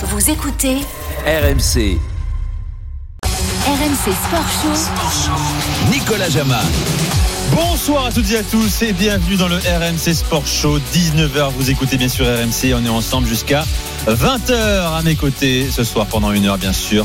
Vous écoutez RMC, RMC Sport Show. Nicolas Jama. Bonsoir à toutes et à tous et bienvenue dans le RMC Sport Show 19h. Vous écoutez bien sûr RMC, on est ensemble jusqu'à 20h à mes côtés ce soir pendant une heure bien sûr.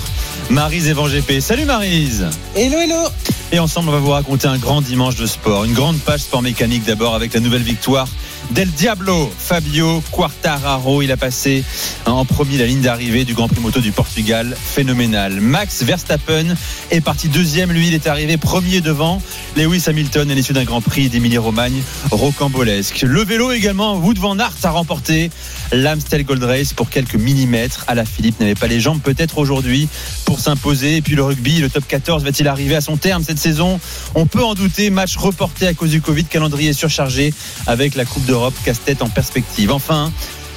Marise et GP. Salut Marise. Hello, hello. Et ensemble, on va vous raconter un grand dimanche de sport. Une grande page sport mécanique d'abord avec la nouvelle victoire Del Diablo, Fabio Quartararo, il a passé en premier la ligne d'arrivée du Grand Prix moto du Portugal, phénoménal. Max Verstappen est parti deuxième, lui il est arrivé premier devant Lewis Hamilton à l'issue d'un Grand Prix d'Émilie-Romagne rocambolesque. Le vélo également, Wood van Aert a remporté l'Amstel Gold Race pour quelques millimètres. À Philippe n'avait pas les jambes peut-être aujourd'hui pour s'imposer. Et puis le rugby, le top 14 va-t-il arriver à son terme cette saison? On peut en douter. Match reporté à cause du Covid, calendrier surchargé avec la Coupe d'Europe, casse-tête en perspective. Enfin,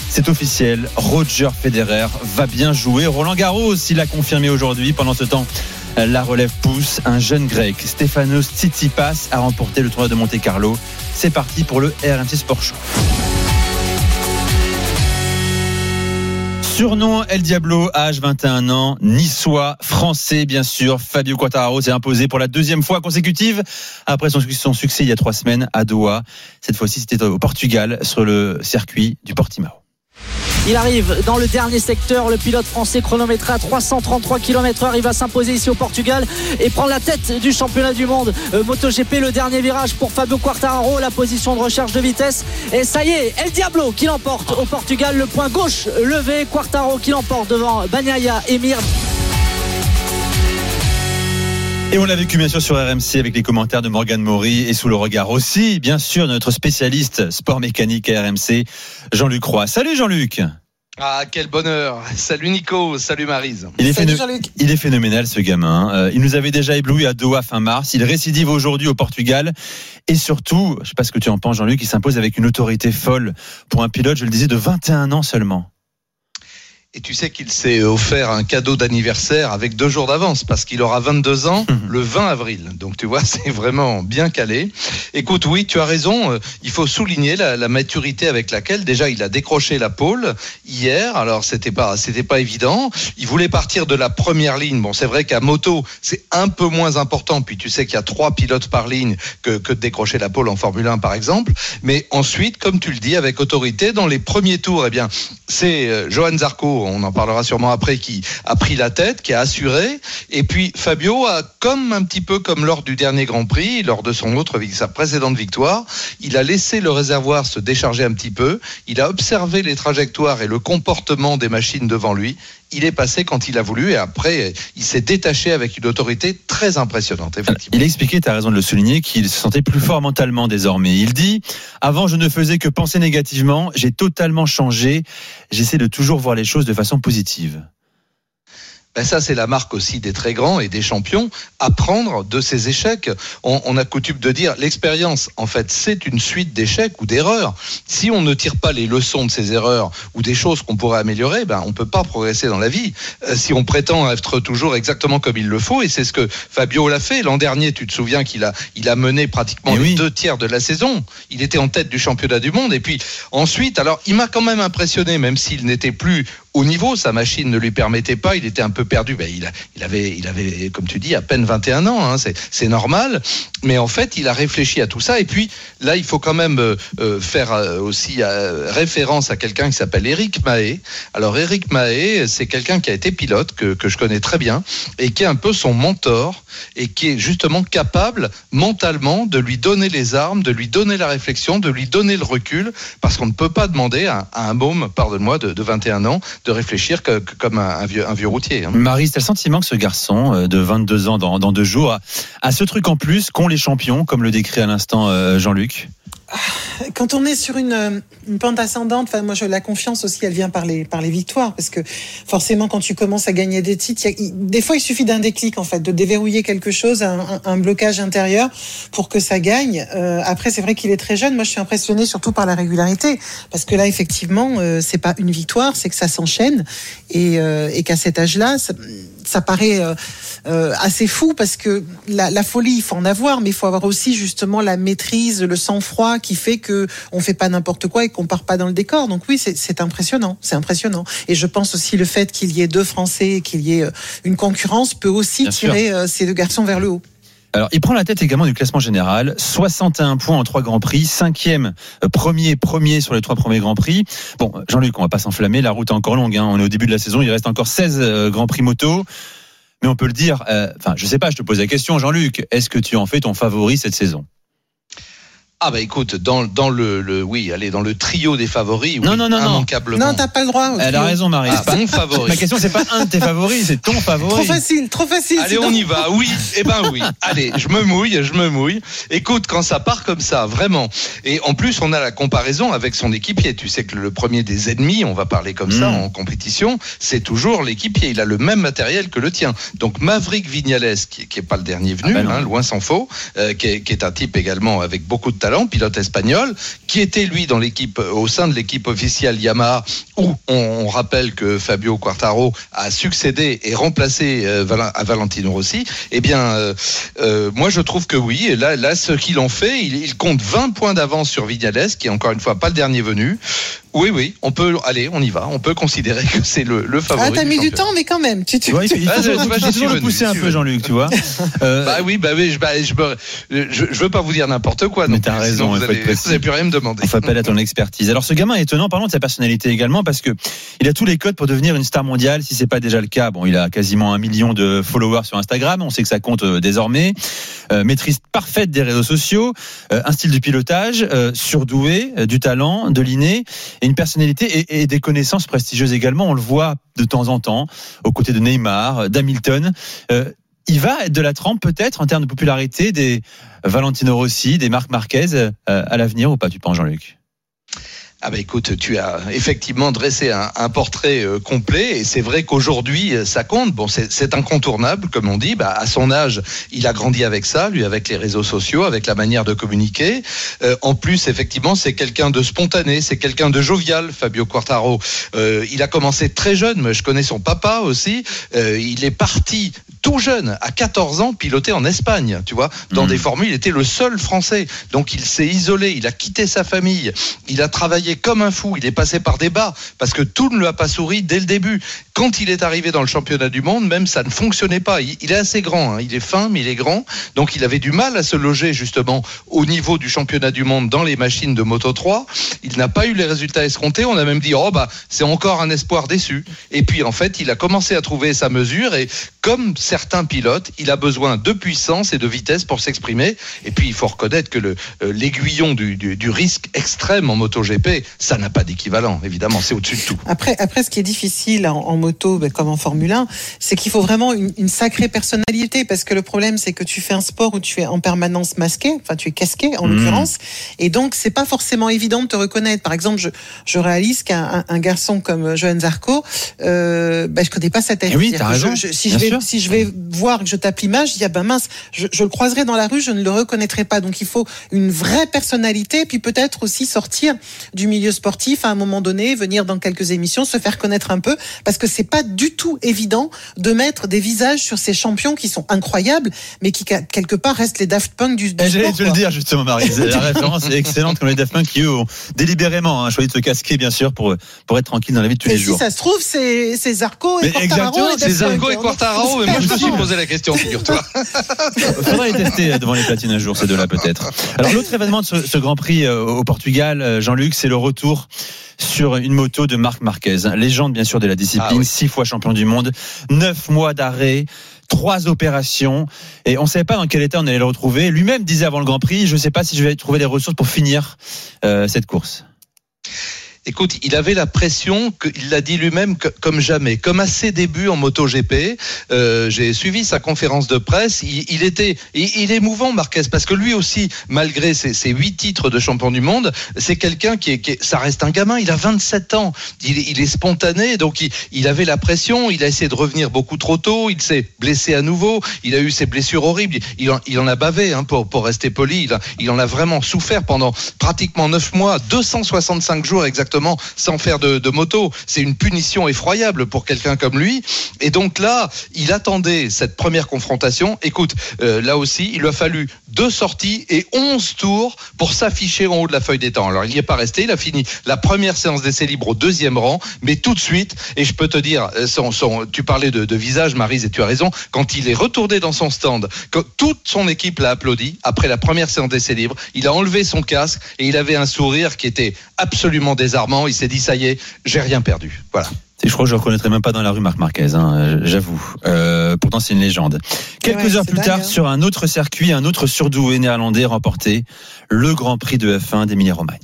c'est officiel, Roger Federer va bien jouer. Roland Garros, il a confirmé aujourd'hui. Pendant ce temps, la relève pousse. Un jeune grec, Stefanos Tsitsipas, a remporté le tournoi de Monte Carlo. C'est parti pour le RMC Sport Show. Surnom El Diablo, âge 21 ans, niçois, français bien sûr. Fabio Quartararo s'est imposé pour la deuxième fois consécutive après son, son succès il y a trois semaines à Doha. Cette fois-ci, c'était au Portugal sur le circuit du Portimao. Il arrive dans le dernier secteur. Le pilote français chronométré à 333 km/h. Il va s'imposer ici au Portugal et prendre la tête du championnat du monde euh, MotoGP. Le dernier virage pour Fabio Quartararo. La position de recherche de vitesse. Et ça y est, El Diablo qui l'emporte au Portugal. Le point gauche levé. Quartaro qui l'emporte devant Bagnaia et Mir. Et on l'a vécu bien sûr sur RMC avec les commentaires de Morgan Maury et sous le regard aussi, bien sûr, de notre spécialiste sport mécanique à RMC, Jean-Luc Roy. Salut Jean-Luc Ah, quel bonheur. Salut Nico, salut Marise. il il est phénoménal ce gamin. Euh, il nous avait déjà ébloui à Doha fin mars. Il récidive aujourd'hui au Portugal. Et surtout, je sais pas ce que tu en penses Jean-Luc, il s'impose avec une autorité folle pour un pilote, je le disais, de 21 ans seulement. Et tu sais qu'il s'est offert un cadeau d'anniversaire avec deux jours d'avance parce qu'il aura 22 ans le 20 avril. Donc tu vois, c'est vraiment bien calé. Écoute, oui, tu as raison. euh, Il faut souligner la, la maturité avec laquelle déjà il a décroché la pole hier. Alors c'était pas, c'était pas évident. Il voulait partir de la première ligne. Bon, c'est vrai qu'à moto, c'est un peu moins important. Puis tu sais qu'il y a trois pilotes par ligne que, que de décrocher la pole en Formule 1 par exemple. Mais ensuite, comme tu le dis, avec autorité, dans les premiers tours, eh bien, c'est euh, Johan Zarco, on en parlera sûrement après, qui a pris la tête, qui a assuré. Et puis Fabio a, comme un petit peu comme lors du dernier Grand Prix, lors de son autre, sa précédente victoire, il a laissé le réservoir se décharger un petit peu. Il a observé les trajectoires et le comportement des machines devant lui. Il est passé quand il a voulu et après, il s'est détaché avec une autorité très impressionnante, effectivement. Il a expliqué, tu as raison de le souligner, qu'il se sentait plus fort mentalement désormais. Il dit Avant, je ne faisais que penser négativement, j'ai totalement changé, j'essaie de toujours voir les choses de façon positive. Ben ça, c'est la marque aussi des très grands et des champions. Apprendre de ses échecs. On, on a coutume de dire l'expérience, en fait, c'est une suite d'échecs ou d'erreurs. Si on ne tire pas les leçons de ces erreurs ou des choses qu'on pourrait améliorer, ben on peut pas progresser dans la vie. Euh, si on prétend être toujours exactement comme il le faut, et c'est ce que Fabio l'a fait l'an dernier. Tu te souviens qu'il a, il a mené pratiquement Eh les oui. deux tiers de la saison. Il était en tête du championnat du monde. Et puis ensuite, alors il m'a quand même impressionné, même s'il n'était plus au niveau, sa machine ne lui permettait pas, il était un peu perdu. Ben, il, avait, comme tu dis, à peine 21 ans, hein, c'est normal. Mais en fait, il a réfléchi à tout ça. Et puis là, il faut quand même euh, euh, faire euh, aussi référence à quelqu'un qui s'appelle Eric Mahé. Alors Eric Mahé, c'est quelqu'un qui a été pilote, que, je connais très bien, et qui est un peu son mentor, et qui est justement capable mentalement de lui donner les armes, de lui donner la réflexion, de lui donner le recul, parce qu'on ne peut pas demander à, un môme, pardonne-moi, de 21 ans, de réfléchir comme un, vieux, routier. hein. Marie, t'as le sentiment que ce garçon euh, de 22 ans dans, deux jours a, a ce truc en plus qu'ont les champions, comme le décrit à l'instant euh, Jean-Luc? Quand on est sur une, euh, une pente ascendante, enfin, moi, je, la confiance aussi, elle vient par les, par les victoires. Parce que forcément, quand tu commences à gagner des titres, y a- il- des fois, il suffit d'un déclic, en fait, de déverrouiller quelque chose, un, un- un blocage intérieur pour que ça gagne. Euh, après, c'est vrai qu'il est très jeune. Moi, je suis impressionnée surtout par la régularité. Parce que là, effectivement, euh, c'est pas une victoire, c'est que ça s'enchaîne. Et, euh, et qu'à cet âge-là, ça- paraît euh, euh, assez fou parce que la, la, folie, il faut en avoir, mais il faut avoir aussi justement la maîtrise, le sang-froid qui fait que on fait pas n'importe quoi et qu'on part pas dans le décor. Donc oui, c'est impressionnant, c'est impressionnant. Et je pense aussi le fait qu'il y ait deux Français, qu'il y ait euh, une concurrence peut aussi Bien tirer sûr. ces deux garçons vers le haut. Alors, il prend la tête également du classement général. 61 points en trois grands prix, cinquième, premier, premier sur les trois premiers grands prix. Bon, Jean-Luc, on va pas s'enflammer. La route est encore longue. Hein. On est au début de la saison. Il reste encore 16 grands prix moto. Mais on peut le dire. Enfin, je sais pas. Je te pose la question, Jean-Luc. Est-ce que tu en fais ton favori cette saison? Ah bah écoute, dans, dans le, le oui, allez dans le trio des favoris, oui, non non non immanquablement. non, t'as pas le droit. Elle a raison, Marie. Ah, ton favori. Ma question c'est pas un de tes favoris, c'est ton favori. Trop facile, trop facile. Allez, on y va. Oui, eh ben oui. Allez, je me mouille, je me mouille. Écoute, quand ça part comme ça, vraiment. Et en plus, on a la comparaison avec son équipier. Tu sais que le premier des ennemis, on va parler comme mmh. ça en compétition, c'est toujours l'équipier. Il a le même matériel que le tien. Donc Maverick Vignales, qui, qui est pas le dernier venu, ah bah hein, loin s'en faut, euh, qui, est, qui est un type également avec beaucoup de pilote espagnol qui était lui dans l'équipe, au sein de l'équipe officielle Yamaha, où on, rappelle que Fabio Quartaro a succédé et remplacé euh, à Valentino Rossi. Eh bien, euh, euh, moi je trouve que oui. Et là, là ce qu'il en fait, il, il compte 20 points d'avance sur Vignales, qui est encore une fois pas le dernier venu. Oui, oui, on peut, aller, on y va. On peut considérer que c'est le, le favori. Ah, t'as mis du temps, mais quand même. Tu, tu... Ouais, il faut, ah, je, toujours le pousser un peu, Jean-Luc, tu vois. Euh... Bah oui, bah oui, je, bah, je, je, je, veux pas vous dire n'importe quoi. Mais t'as raison, vous n'avez plus rien me demander. On fait appel à ton expertise. Alors, ce gamin est étonnant, parlons de sa personnalité également, parce que il a tous les codes pour devenir une star mondiale, si c'est pas déjà le cas. Bon, il a quasiment un million de followers sur Instagram. On sait que ça compte euh, désormais. Euh, maîtrise parfaite des réseaux sociaux, euh, un style de pilotage euh, surdoué, euh, du talent, de l'inné et une personnalité et, des connaissances prestigieuses également. On le voit de temps en temps aux côtés de Neymar, d'Hamilton. il va être de la trempe peut-être en termes de popularité des Valentino Rossi, des Marc Marquez à l'avenir ou pas, tu penses, Jean-Luc? Ah bah écoute, tu as effectivement dressé un, portrait euh, complet et c'est vrai qu'aujourd'hui euh, ça compte. Bon, c'est incontournable comme on dit. Bah, à son âge, il a grandi avec ça, lui avec les réseaux sociaux, avec la manière de communiquer. Euh, en plus, effectivement, c'est quelqu'un de spontané, c'est quelqu'un de jovial. Fabio Quartaro, il a commencé très jeune, mais je connais son papa aussi. Il est parti tout jeune, à 14 ans, piloter en Espagne, tu vois, dans mmh. des formules. Il était le seul Français, donc il s'est isolé, il a quitté sa famille, il a travaillé comme un fou. Il est passé par des bas parce que tout ne lui a pas souri dès le début. Quand il est arrivé dans le championnat du monde, même ça ne fonctionnait pas. Il, est assez grand, hein. il est fin, mais il est grand. Donc il avait du mal à se loger justement au niveau du championnat du monde dans les machines de Moto 3. Il n'a pas eu les résultats escomptés. On a même dit, oh bah, c'est encore un espoir déçu. Et puis en fait, il a commencé à trouver sa mesure et comme certains pilotes, il a besoin de puissance et de vitesse pour s'exprimer. Et puis il faut reconnaître que euh, l'aiguillon du, du, du risque extrême en MotoGP, ça n'a pas d'équivalent, évidemment, c'est au-dessus de tout. Après, après, ce qui est difficile en, en moto, ben, comme en Formule 1, c'est qu'il faut vraiment une, une, sacrée personnalité, parce que le problème, c'est que tu fais un sport où tu es en permanence masqué, enfin, tu es casqué, en mmh. l'occurrence, et donc, c'est pas forcément évident de te reconnaître. Par exemple, je, je réalise qu'un un garçon comme Johan Zarco, euh, ben, je connais pas sa tête. Et oui, as raison. Je, je, si, je vais, si je vais voir que je tape l'image, je dis, ah ben mince, je, je le croiserai dans la rue, je ne le reconnaîtrai pas. Donc, il faut une vraie personnalité, puis peut-être aussi sortir du milieu sportif à un moment donné, venir dans quelques émissions, se faire connaître un peu, parce que c'est pas du tout évident de mettre des visages sur ces champions qui sont incroyables, mais qui quelque part restent les Daft Punk du, du J'allais te le dire justement, Marie. La référence est excellente comme les Daft Punk qui eux ont délibérément hein, choisi de se casquer, bien sûr, pour pour être tranquille dans la vie de tous mais les si jours. Si ça se trouve, c'est Zarco et mais Quartararo. C'est Zarco et Quartararo. Mais moi, je me suis posé la question, figure-toi. Faudrait les tester devant les platines un jour, ces deux-là peut-être. Alors l'autre événement de ce, ce Grand Prix euh, au Portugal, euh, Jean-Luc, c'est le retour sur une moto de Marc Marquez, légende bien sûr de la discipline, ah oui. six fois champion du monde, neuf mois d'arrêt trois opérations et on ne savait pas dans quel état on allait le retrouver. Lui-même disait avant le Grand Prix, je ne sais pas si je vais trouver les ressources pour finir euh, cette course. Écoute, il avait la pression, il l'a dit lui-même, comme jamais, comme à ses débuts en MotoGP. Euh, J'ai suivi sa conférence de presse. Il, était, il, est émouvant, Marquez, parce que lui aussi, malgré ses, huit titres de champion du monde, c'est quelqu'un qui, est, ça reste un gamin. Il a 27 ans. Il, est spontané, donc il, avait la pression. Il a essayé de revenir beaucoup trop tôt. Il s'est blessé à nouveau. Il a eu ses blessures horribles. Il en, a bavé, hein, pour, rester poli. Il, en a vraiment souffert pendant pratiquement neuf mois, 265 jours exactement sans faire de, moto. C'est une punition effroyable pour quelqu'un comme lui. Et donc là, il attendait cette première confrontation. Écoute, euh, là aussi, il lui a fallu deux sorties et 11 tours pour s'afficher en haut de la feuille des temps. Alors il n'y est pas resté, il a fini la première séance d'essai libre au deuxième rang, mais tout de suite, et je peux te dire, euh, tu parlais de, visage, Marise, et tu as raison, quand il est retourné dans son stand, toute son équipe l'a applaudi après la première séance d'essai libre, il a enlevé son casque et il avait un sourire qui était absolument désarmant. Il s'est dit, ça y est, j'ai rien perdu. Voilà. Je crois que je ne reconnaîtrais même pas dans la rue Marc Marquez, hein, j'avoue. Euh, pourtant, c'est une légende. Quelques Ouais, heures plus tard, dingue, hein. sur un autre circuit, un autre surdoué néerlandais remporté le Grand Prix de F1 d'Emilie-Romagne.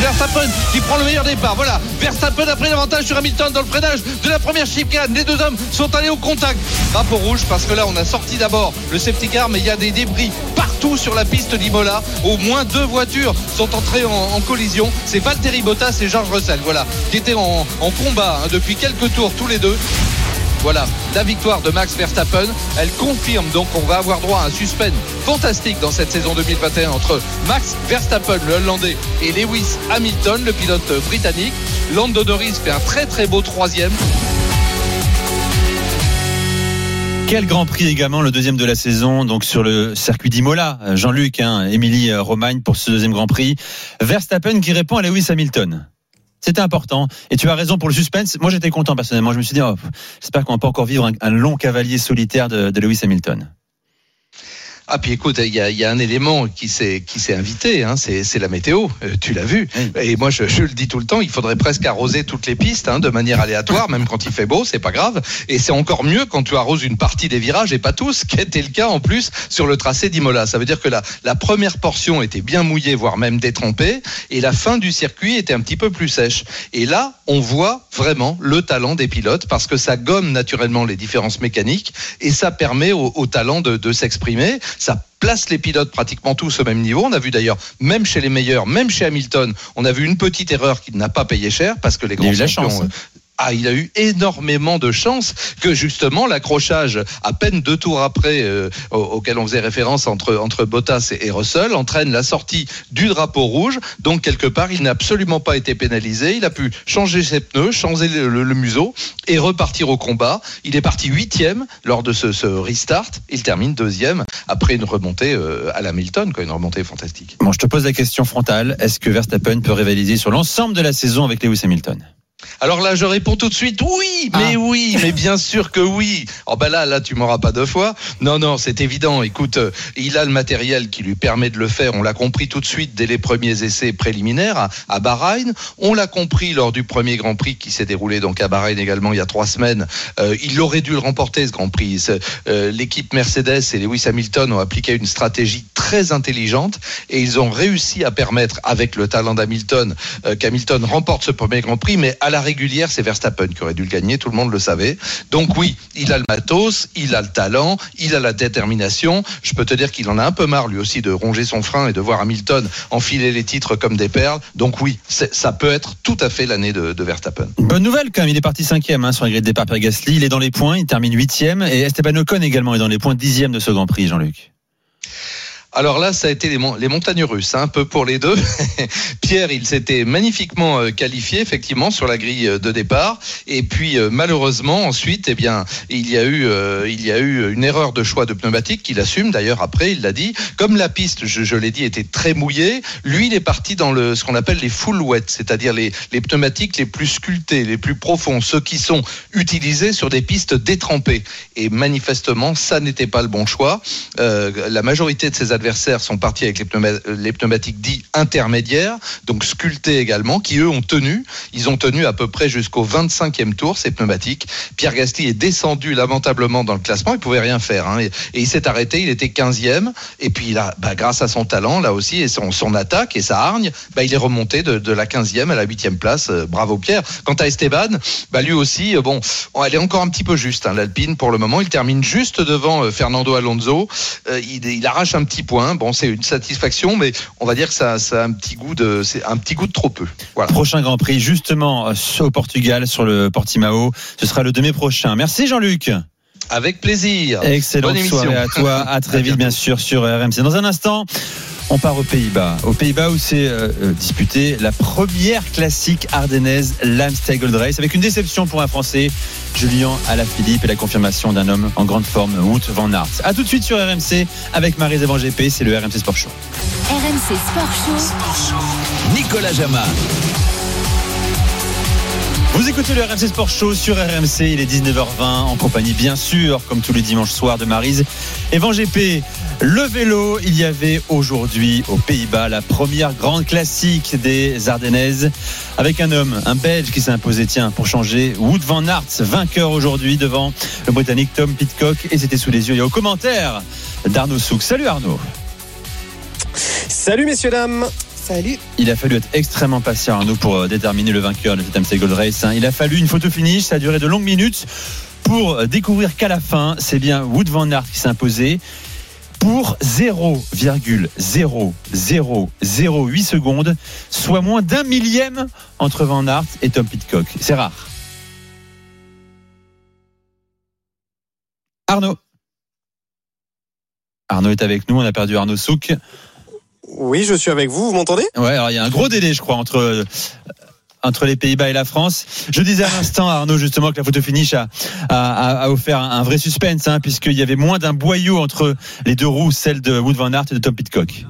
Verstappen qui prend le meilleur départ. Voilà, Verstappen a pris l'avantage sur Hamilton dans le freinage de la première chicane. Les deux hommes sont allés au contact. Drapeau rouge parce que là on a sorti d'abord le safety car, mais il y a des débris partout sur la piste d'Imola. Au moins deux voitures sont entrées en, collision. C'est Valtteri Bottas et George Russell, voilà, qui étaient en, en combat hein, depuis quelques tours tous les deux. Voilà, la victoire de Max Verstappen, elle confirme donc qu'on va avoir droit à un suspense fantastique dans cette saison 2021 entre Max Verstappen, le Hollandais, et Lewis Hamilton, le pilote britannique. Lando Norris fait un très très beau troisième. Quel Grand Prix également, le deuxième de la saison, donc sur le circuit d'Imola. Euh, Jean-Luc, hein, Émilie euh, Romagne pour ce deuxième Grand Prix. Verstappen qui répond à Lewis Hamilton. C'était important. Et tu as raison pour le suspense. Moi, j'étais content personnellement. Je me suis dit, oh, j'espère qu'on va pas encore vivre un, long cavalier solitaire de Lewis Hamilton. Ah puis écoute, il y y a un élément qui s'est qui s'est invité, hein, c'est c'est la météo. Euh, tu l'as vu. Et moi je, je le dis tout le temps, il faudrait presque arroser toutes les pistes hein, de manière aléatoire, même quand il fait beau, c'est pas grave. Et c'est encore mieux quand tu arroses une partie des virages et pas tous, qui était le cas en plus sur le tracé d'Imola. Ça veut dire que la la première portion était bien mouillée, voire même détrempée, et la fin du circuit était un petit peu plus sèche. Et là, on voit vraiment le talent des pilotes parce que ça gomme naturellement les différences mécaniques et ça permet au, au talent de, de s'exprimer. Ça place les pilotes pratiquement tous au même niveau. On a vu d'ailleurs, même chez les meilleurs, même chez Hamilton, on a vu une petite erreur qui n'a pas payé cher parce que les grands champions, chance. euh, ah, il a eu énormément de chance que justement l'accrochage à peine deux tours après euh, au- auquel on faisait référence entre entre Bottas et, Russell entraîne la sortie du drapeau rouge. Donc quelque part, il n'a absolument pas été pénalisé. Il a pu changer ses pneus, changer le, museau et repartir au combat. Il est parti huitième lors de ce, restart. Il termine deuxième après une remontée euh, à l'Hamilton, quoi, une remontée fantastique. Bon, je te pose la question frontale. Est-ce que Verstappen peut rivaliser sur l'ensemble de la saison avec Lewis Hamilton? Alors là, je réponds tout de suite oui, mais Ah. oui, mais bien sûr que oui. Oh ben là, là, tu m'auras pas deux fois. Non, non, c'est évident. Écoute, euh, il a le matériel qui lui permet de le faire. On l'a compris tout de suite dès les premiers essais préliminaires à, à Bahreïn. On l'a compris lors du premier Grand Prix qui s'est déroulé donc à Bahreïn également il y a trois semaines. Euh, il aurait dû le remporter ce Grand Prix. Euh, L'équipe Mercedes et Lewis Hamilton ont appliqué une stratégie très intelligente et ils ont réussi à permettre, avec le talent d'Hamilton, euh, qu'Hamilton remporte ce premier Grand Prix, mais à la régulière, c'est Verstappen qui aurait dû le gagner, tout le monde le savait. Donc oui, il a le matos, il a le talent, il a la détermination. Je peux te dire qu'il en a un peu marre lui aussi de ronger son frein et de voir Hamilton enfiler les titres comme des perles. Donc oui, ça peut être tout à fait l'année de, de Verstappen. Bonne nouvelle quand même, il est parti cinquième hein, sur la grille de départ Pierre Gasly. Il est dans les points, il termine huitième. Et Esteban Ocon également est dans les points dixième de ce Grand Prix, Jean-Luc. Alors là, ça a été les, mon- les montagnes russes, hein, un peu pour les deux. Pierre, il s'était magnifiquement euh, qualifié effectivement sur la grille euh, de départ, et puis euh, malheureusement ensuite, eh bien, il y a eu, une erreur de choix de pneumatique qu'il assume d'ailleurs après, il l'a dit. Comme la piste, je, l'ai dit, était très mouillée, lui, il est parti dans ce qu'on appelle les full wet, c'est-à-dire les, pneumatiques les plus sculptés, les plus profonds, ceux qui sont utilisés sur des pistes détrempées. Et manifestement, ça n'était pas le bon choix. La majorité de ses sont partis avec les, pneuma- les pneumatiques dits intermédiaires, donc sculptés également, qui eux ont tenu. Ils ont tenu à peu près jusqu'au 25e tour, ces pneumatiques. Pierre Gasly est descendu lamentablement dans le classement, il pouvait rien faire. hein. et, il s'est arrêté, il était 15e. Et puis là, bah, grâce à son talent, là aussi, et son, attaque et sa hargne, bah, il est remonté de, la 15e à la 8e place. Euh, bravo Pierre. Quant à Esteban, bah, lui aussi, euh, bon, elle est encore un petit peu juste, hein, l'Alpine pour le moment. Il termine juste devant euh, Fernando Alonso. Euh, il, il arrache un petit point. Bon, c'est une satisfaction, mais on va dire que ça, a un petit goût de, c'est un petit goût de trop peu. Voilà. Prochain Grand Prix, justement, euh, au Portugal, sur le Portimao. Ce sera le 2 mai prochain. Merci Jean-Luc. Avec plaisir. Excellente Bonne émission. soirée à toi. À très vite, bien sûr, sur RMC. Dans un instant, On part aux Pays-Bas. Aux Pays-Bas où c'est euh, euh, disputé la première classique ardennaise, l'Amstel Gold Race, avec une déception pour un Français, Julien Alaphilippe, et la confirmation d'un homme en grande forme, Wout van Aert. A tout de suite sur RMC avec Marie Evan GP, c'est le RMC Sport Show. RMC Sport Show. Nicolas Jama. Vous écoutez le RMC Sport Show sur RMC, il est 19h20 en compagnie bien sûr, comme tous les dimanches soirs de Marise. Evan GP, le vélo, il y avait aujourd'hui aux Pays-Bas la première grande classique des Ardennaises avec un homme, un Belge qui s'est imposé, tiens, pour changer, Wood van Aert, vainqueur aujourd'hui devant le Britannique Tom Pitcock et c'était sous les yeux et aux commentaires d'Arnaud Souk. Salut Arnaud. Salut messieurs dames. Il a fallu être extrêmement patient Arnaud pour euh, déterminer le vainqueur de cette Amstel Gold Race. hein. Il a fallu une photo finish, ça a duré de longues minutes pour découvrir qu'à la fin, c'est bien Wood van Aert qui s'est imposé pour 0,0008 secondes, soit moins d'un millième entre Van Aert et Tom Pitcock. C'est rare. Arnaud. Arnaud est avec nous, on a perdu Arnaud Souk. Oui, je suis avec vous, vous m'entendez? Ouais, alors il y a un gros délai, je crois, entre euh, entre les Pays-Bas et la France. Je disais à l'instant, Arnaud, justement, que la photo finish a, a, offert un, un vrai suspense, hein, puisqu'il y avait moins d'un boyau entre les deux roues, celle de Wood Van Aert et de Tom Pitcock.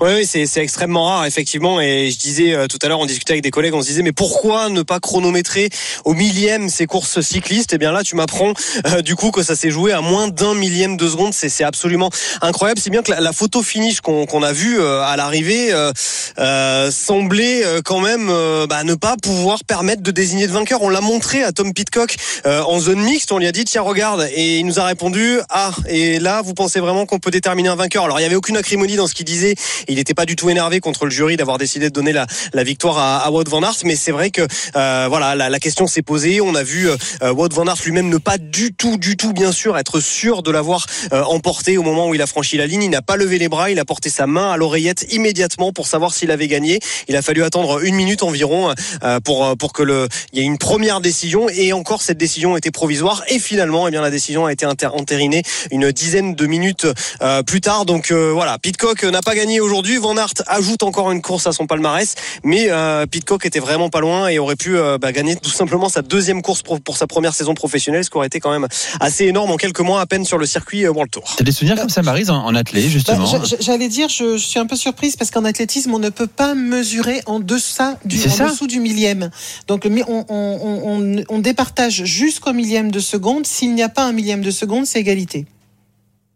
Oui, oui, c'est extrêmement rare effectivement. Et je disais euh, tout à l'heure, on discutait avec des collègues, on se disait mais pourquoi ne pas chronométrer au millième ces courses cyclistes? Et bien là, tu m'apprends euh, du coup que ça s'est joué à moins d'un millième de seconde. C'est absolument incroyable. Si bien que la, la photo finish qu'on a vue euh, à l'arrivée euh, euh, semblait quand même bah, ne pas pouvoir permettre de désigner de vainqueur. On l'a montré à Tom Pitcock en zone mixte. On lui a dit tiens regarde et il nous a répondu ah et là vous pensez vraiment qu'on peut déterminer un vainqueur? Alors il y avait aucune acrimonie dans ce qu'il disait. Il n'était pas du tout énervé contre le jury d'avoir décidé de donner la, la victoire à, à Wout van Aert, mais c'est vrai que euh, voilà la, la question s'est posée. On a vu euh, Wout van Aert lui-même ne pas du tout, du tout, bien sûr, être sûr de l'avoir euh, emporté au moment où il a franchi la ligne. Il n'a pas levé les bras, il a porté sa main à l'oreillette immédiatement pour savoir s'il avait gagné. Il a fallu attendre une minute environ euh, pour pour que le il y ait une première décision et encore cette décision était provisoire et finalement eh bien la décision a été entérinée une dizaine de minutes euh, plus tard. Donc euh, voilà, Pitcock n'a pas gagné aujourd'hui. Van Aert ajoute encore une course à son palmarès, mais euh, Pitcock était vraiment pas loin et aurait pu euh, bah, gagner tout simplement sa deuxième course pour sa première saison professionnelle, ce qui aurait été quand même assez énorme en quelques mois à peine sur le circuit euh, World Tour. T'as des souvenirs comme ça, Marise, en, en athlée, Bah, justement je- J'allais dire, je, je suis un peu surprise parce qu'en athlétisme, on ne peut pas mesurer en, deçà du, C'est en ça. dessous du millième. Donc, le mi- on, on, on, on- on départage jusqu'au millième de seconde. S'il n'y a pas un millième de seconde, c'est égalité.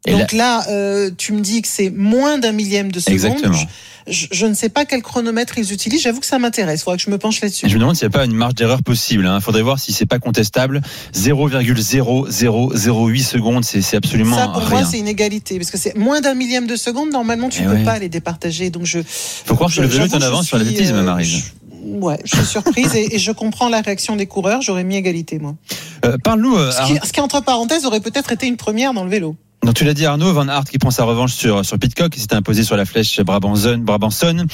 Et Donc là, euh, tu me dis que c'est moins d'un millième de seconde. Exactement. Je, je- je ne sais pas quel chronomètre ils utilisent. J'avoue que ça m'intéresse. Il faudra que je me penche là-dessus. Et je me demande s'il n'y a pas une marge d'erreur possible. Il faudrait voir si c'est pas contestable. 0,0008 secondes, c'est absolument Ça, pour rien. moi, c'est une égalité. Parce que c'est moins d'un millième de seconde. Normalement, tu Eh ne peux ouais. pas les départager. Donc, je. Faut croire que le vélo est en je avance sur l'athlétisme, euh, Marise. je- Ouais, je suis surprise et, et je comprends la réaction des coureurs. J'aurais mis égalité, moi. Euh, Parle-nous, euh, Ce ce qui, entre parenthèses, aurait peut-être été une première dans le vélo. Donc tu l'as dit Arnaud, Van Aert qui prend sa revanche sur, sur Pitcock, qui s'était imposé sur la flèche Brabanson. Brabanson.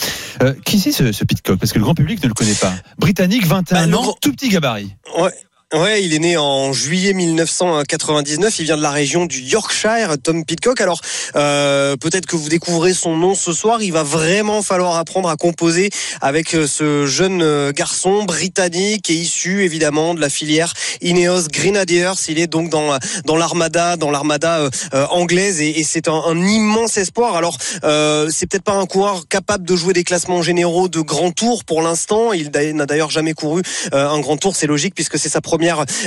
Euh, qui c'est ce, ce Pitcock? Parce que le grand public ne le connaît pas. Britannique, 21 Bah, ans, tout petit gabarit. Ouais. Ouais, il est né en juillet 1999. Il vient de la région du Yorkshire, Tom Pitcock. Alors, euh, peut-être que vous découvrez son nom ce soir. Il va vraiment falloir apprendre à composer avec euh, ce jeune euh, garçon britannique et issu évidemment de la filière Ineos Grenadiers. Il est donc dans dans l'armada, dans l'armada euh, euh, anglaise et, c'est un, immense espoir. Alors, euh, c'est peut-être pas un coureur capable de jouer des classements généraux de grand tour pour l'instant. Il n'a d'ailleurs jamais couru euh, un grand tour, c'est logique puisque c'est sa première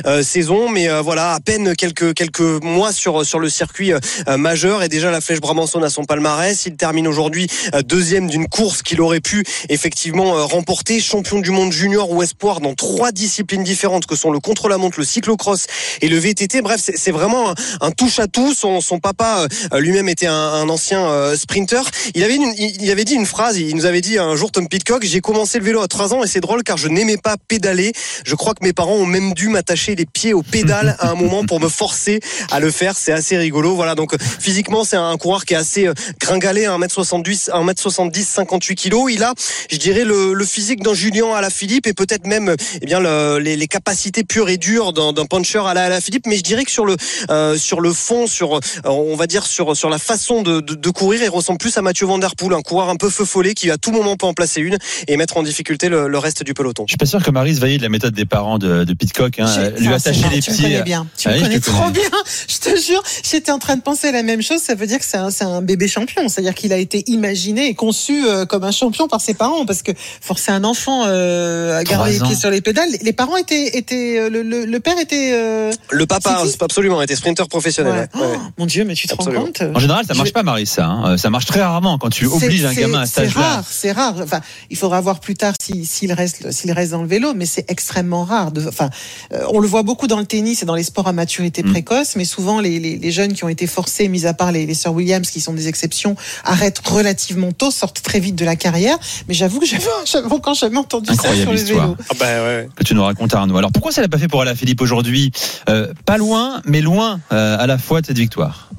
euh, saison. Mais euh, voilà, à peine quelques quelques mois sur sur le circuit euh, majeur et déjà la flèche Bramanson à son palmarès. Il termine aujourd'hui deuxième d'une course qu'il aurait pu effectivement remporter, champion du monde junior ou espoir dans trois disciplines différentes que sont le contre-la-montre, le cyclocross et le VTT. Bref, c'est vraiment un, touche à tout. Son, papa lui-même était un, un ancien sprinter. Il avait une- il avait dit une phrase. Il nous avait dit un jour Tom Pitcock, j'ai commencé le vélo à 3 ans et c'est drôle car je n'aimais pas pédaler. Je crois que mes parents ont même dû m'attacher les pieds aux pédales à un moment pour me forcer à le faire. C'est assez rigolo. Voilà, donc physiquement, c'est un coureur qui est assez gringalé, 1m70, 1m70, 58 kg. Il a, je dirais, le, physique d'un Julien à la Philippe et peut-être même eh bien, le, les, capacités pures et dures d'un puncher à la, à la Philippe. Mais je dirais que sur le, euh, sur le fond, sur, on va dire, sur, sur la façon de, de, courir, il ressemble plus à Mathieu Van Der Poel, un coureur un peu feu follet qui à tout moment peut en placer une et mettre en difficulté le, reste du peloton. Je suis pas sûr que Marie se de la méthode des parents de, de Pitcock, hein, lui attacher les tu pieds. Me connais bien. Tu ah, me connais trop bien. Je te jure, j'étais en train de penser la même chose. Ça veut dire que c'est un, un, bébé champion. C'est-à-dire qu'il a été imaginé et conçu euh, comme un champion par ses parents parce que forcer un enfant euh, à garder les pieds sur les pédales, les parents étaient, étaient euh, le, le, le, père était. Euh, le papa, absolument, était sprinter professionnel. Ouais. Ouais. Oh, mon Dieu, mais tu te absolument. rends compte En général, ça marche pas, Marie, ça. Hein. Ça marche très rarement quand tu obliges un gamin à cet. C'est rare, c'est rare. Enfin, il faudra voir plus tard s'il si, reste, s'il reste dans le vélo, mais c'est extrêmement rare. De, enfin, on le voit beaucoup dans le tennis et dans les sports à maturité mm. précoce, mais souvent les, les, les, jeunes qui ont été forcés, mis à part les, les sœurs Williams, qui sont des exceptions, arrêtent relativement tôt, sortent très vite de la carrière. Mais j'avoue que j'avais quand jamais entendu Incroyable ça sur le vélo. Ah bah ouais. Que tu nous racontes Arnaud. Alors pourquoi ça l'a pas fait pour Alaphilippe aujourd'hui? Euh, Pas loin, mais loin euh, à la fois de cette victoire.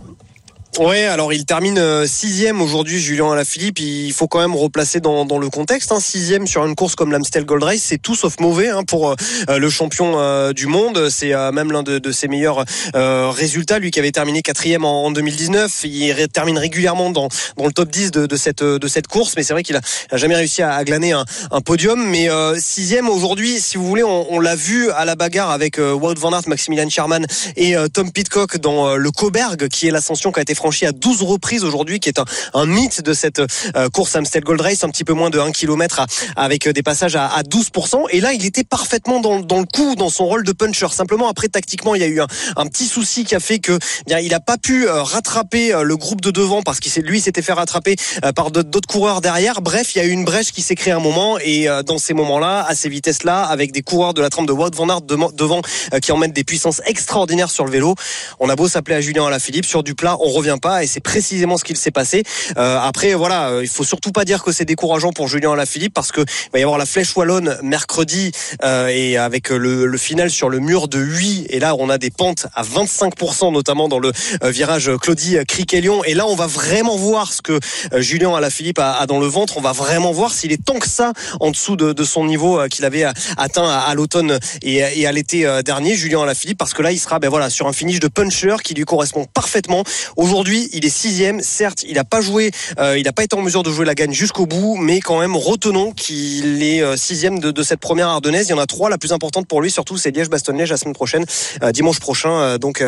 Ouais, alors il termine euh, sixième aujourd'hui, Julien Alaphilippe. Il faut quand même replacer dans, dans le contexte. Hein. Sixième sur une course comme l'Amstel Gold Race, c'est tout sauf mauvais hein, pour euh, le champion euh, du monde. C'est même l'un de, de, ses meilleurs résultats. Lui qui avait terminé quatrième en, en 2019, il termine régulièrement dans, dans le top 10 de, de cette de cette course. Mais c'est vrai qu'il a, jamais réussi à, à glaner un, un, podium. Mais sixième aujourd'hui, si vous voulez, on, on l'a vu à la bagarre avec Wout van Aert, Maximilian Sherman et Tom Pitcock dans le Coberg, qui est l'ascension qui a été à 12 reprises aujourd'hui, qui est un, mythe de cette euh, course Amstel Gold Race, un petit peu moins de 1 km avec des passages à, à 12%. Et là, il était parfaitement dans, le coup, dans son rôle de puncher. Simplement, après, tactiquement, il y a eu un, petit souci qui a fait que eh bien, il n'a pas pu euh, rattraper euh, le groupe de devant parce qu'il lui s'était fait rattraper par d'autres coureurs derrière. Bref, il y a eu une brèche qui s'est créée un moment et dans ces moments-là, à ces vitesses-là, avec des coureurs de la trempe de Wout van Aert devant qui emmènent des puissances extraordinaires sur le vélo, on a beau s'appeler à Julien Alaphilippe sur du plat, on revient pas et c'est précisément ce qu'il s'est passé. Euh, après, voilà, euh, il faut surtout pas dire que c'est décourageant pour Julien Alaphilippe parce que va y avoir la flèche wallonne mercredi euh, et avec le, final sur le mur de 8 et là on a des pentes à 25% notamment dans le virage Claudie Criquelion et là on va vraiment voir ce que Julien Alaphilippe a, a dans le ventre. On va vraiment voir s'il est tant que ça en dessous de, son niveau qu'il avait atteint à, l'automne et, et, à l'été dernier, Julien Alaphilippe, parce que là il sera ben voilà sur un finish de puncher qui lui correspond parfaitement. Aujourd'hui, il est sixième. Certes, il n'a pas joué, euh, il n'a pas été en mesure de jouer la gagne jusqu'au bout, mais quand même retenons qu'il est euh, sixième de, de, cette première ardennaise. Il y en a trois. La plus importante pour lui, surtout, c'est Liège-Bastogne-Liège la semaine prochaine, euh, dimanche prochain, donc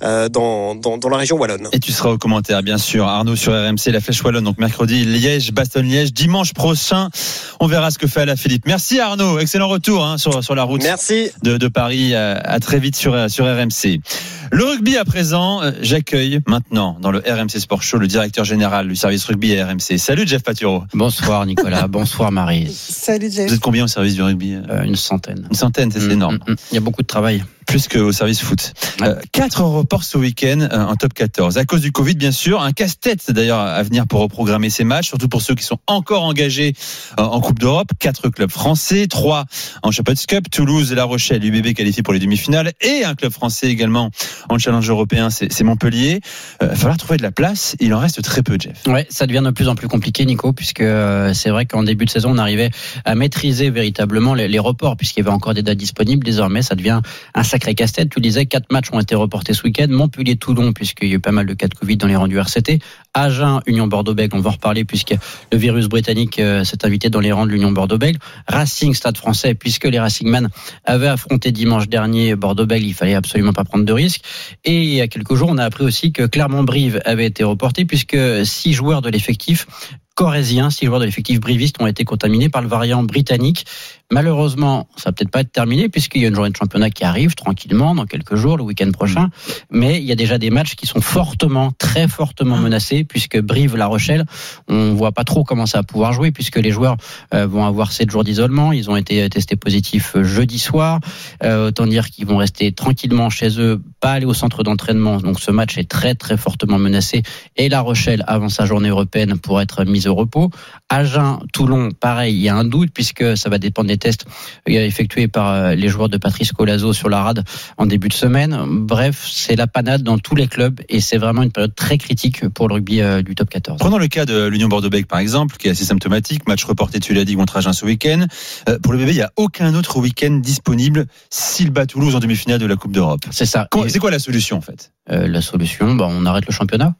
dans, dans, dans, la région wallonne. Et tu seras au commentaire, bien sûr, Arnaud sur RMC, la flèche wallonne. Donc mercredi, Liège-Bastogne-Liège, dimanche prochain. On verra ce que fait la Philippe. Merci Arnaud, excellent retour hein, sur, sur la route Merci. De, de Paris. À, très vite sur, sur RMC. Le rugby à présent, j'accueille maintenant dans le RMC Sport Show le directeur général du service rugby à RMC. Salut Jeff Paturo. Bonsoir Nicolas, bonsoir Marie. Salut Jeff. Vous êtes combien au service du rugby euh, Une centaine. Une centaine, c'est mmh, énorme. Mmh, mmh. Il y a beaucoup de travail plus qu'au service foot. Euh, quatre reports ce week-end euh, en top 14. À cause du Covid, bien sûr. Un casse-tête d'ailleurs à venir pour reprogrammer ces matchs, surtout pour ceux qui sont encore engagés euh, en Coupe d'Europe. Quatre clubs français, trois en Champions Cup, Toulouse, La Rochelle, UBB qualifiés pour les demi-finales et un club français également en challenge européen, c'est Montpellier. Il va falloir trouver de la place. Il en reste très peu, Jeff. Ouais, ça devient de plus en plus compliqué, Nico, puisque c'est vrai qu'en début de saison, on arrivait à maîtriser véritablement les, les reports, puisqu'il y avait encore des dates disponibles. Désormais, ça devient un sacré casse-tête. Tu disais, quatre matchs ont été reportés ce week-end. Montpellier-Toulon, puisqu'il y a eu pas mal de cas de Covid dans les rangs du RCT. Agen, Union Bordeaux-Bègles, on va en reparler puisque le virus britannique euh, s'est invité dans les rangs de l'Union Bordeaux-Bègles. Racing, Stade français, puisque les Racingman avaient affronté dimanche dernier Bordeaux-Bègles, il fallait absolument pas prendre de risques. Et il y a quelques jours, on a appris aussi que Clermont-Brive avait été reporté puisque six joueurs de l'effectif corésiens, six joueurs de l'effectif briviste ont été contaminés par le variant britannique. Malheureusement, ça va peut-être pas être terminé puisqu'il y a une journée de championnat qui arrive tranquillement dans quelques jours, le week-end prochain. Mais il y a déjà des matchs qui sont fortement, très fortement menacés puisque Brive, La Rochelle, on voit pas trop comment ça va pouvoir jouer puisque les joueurs euh, vont avoir sept jours d'isolement. Ils ont été testés positifs jeudi soir. Euh, autant dire qu'ils vont rester tranquillement chez eux, pas aller au centre d'entraînement. Donc ce match est très très fortement menacé. Et La Rochelle, avant sa journée européenne, pour être mise mise au repos. Agen, Toulon, pareil, il y a un doute puisque ça va dépendre des tests effectués par les joueurs de Patrice Colazo sur la rade en début de semaine. Bref, c'est la panade dans tous les clubs et c'est vraiment une période très critique pour le rugby du top 14. Prenons le cas de l'Union Bordeaux-Bègles par exemple, qui est assez symptomatique. Match reporté, tu l'as dit, contre Agen ce week-end. pour le bébé, il n'y a aucun autre week-end disponible s'il bat Toulouse en demi-finale de la Coupe d'Europe. C'est ça. C'est quoi la solution en fait? La solution, bah, on arrête le championnat.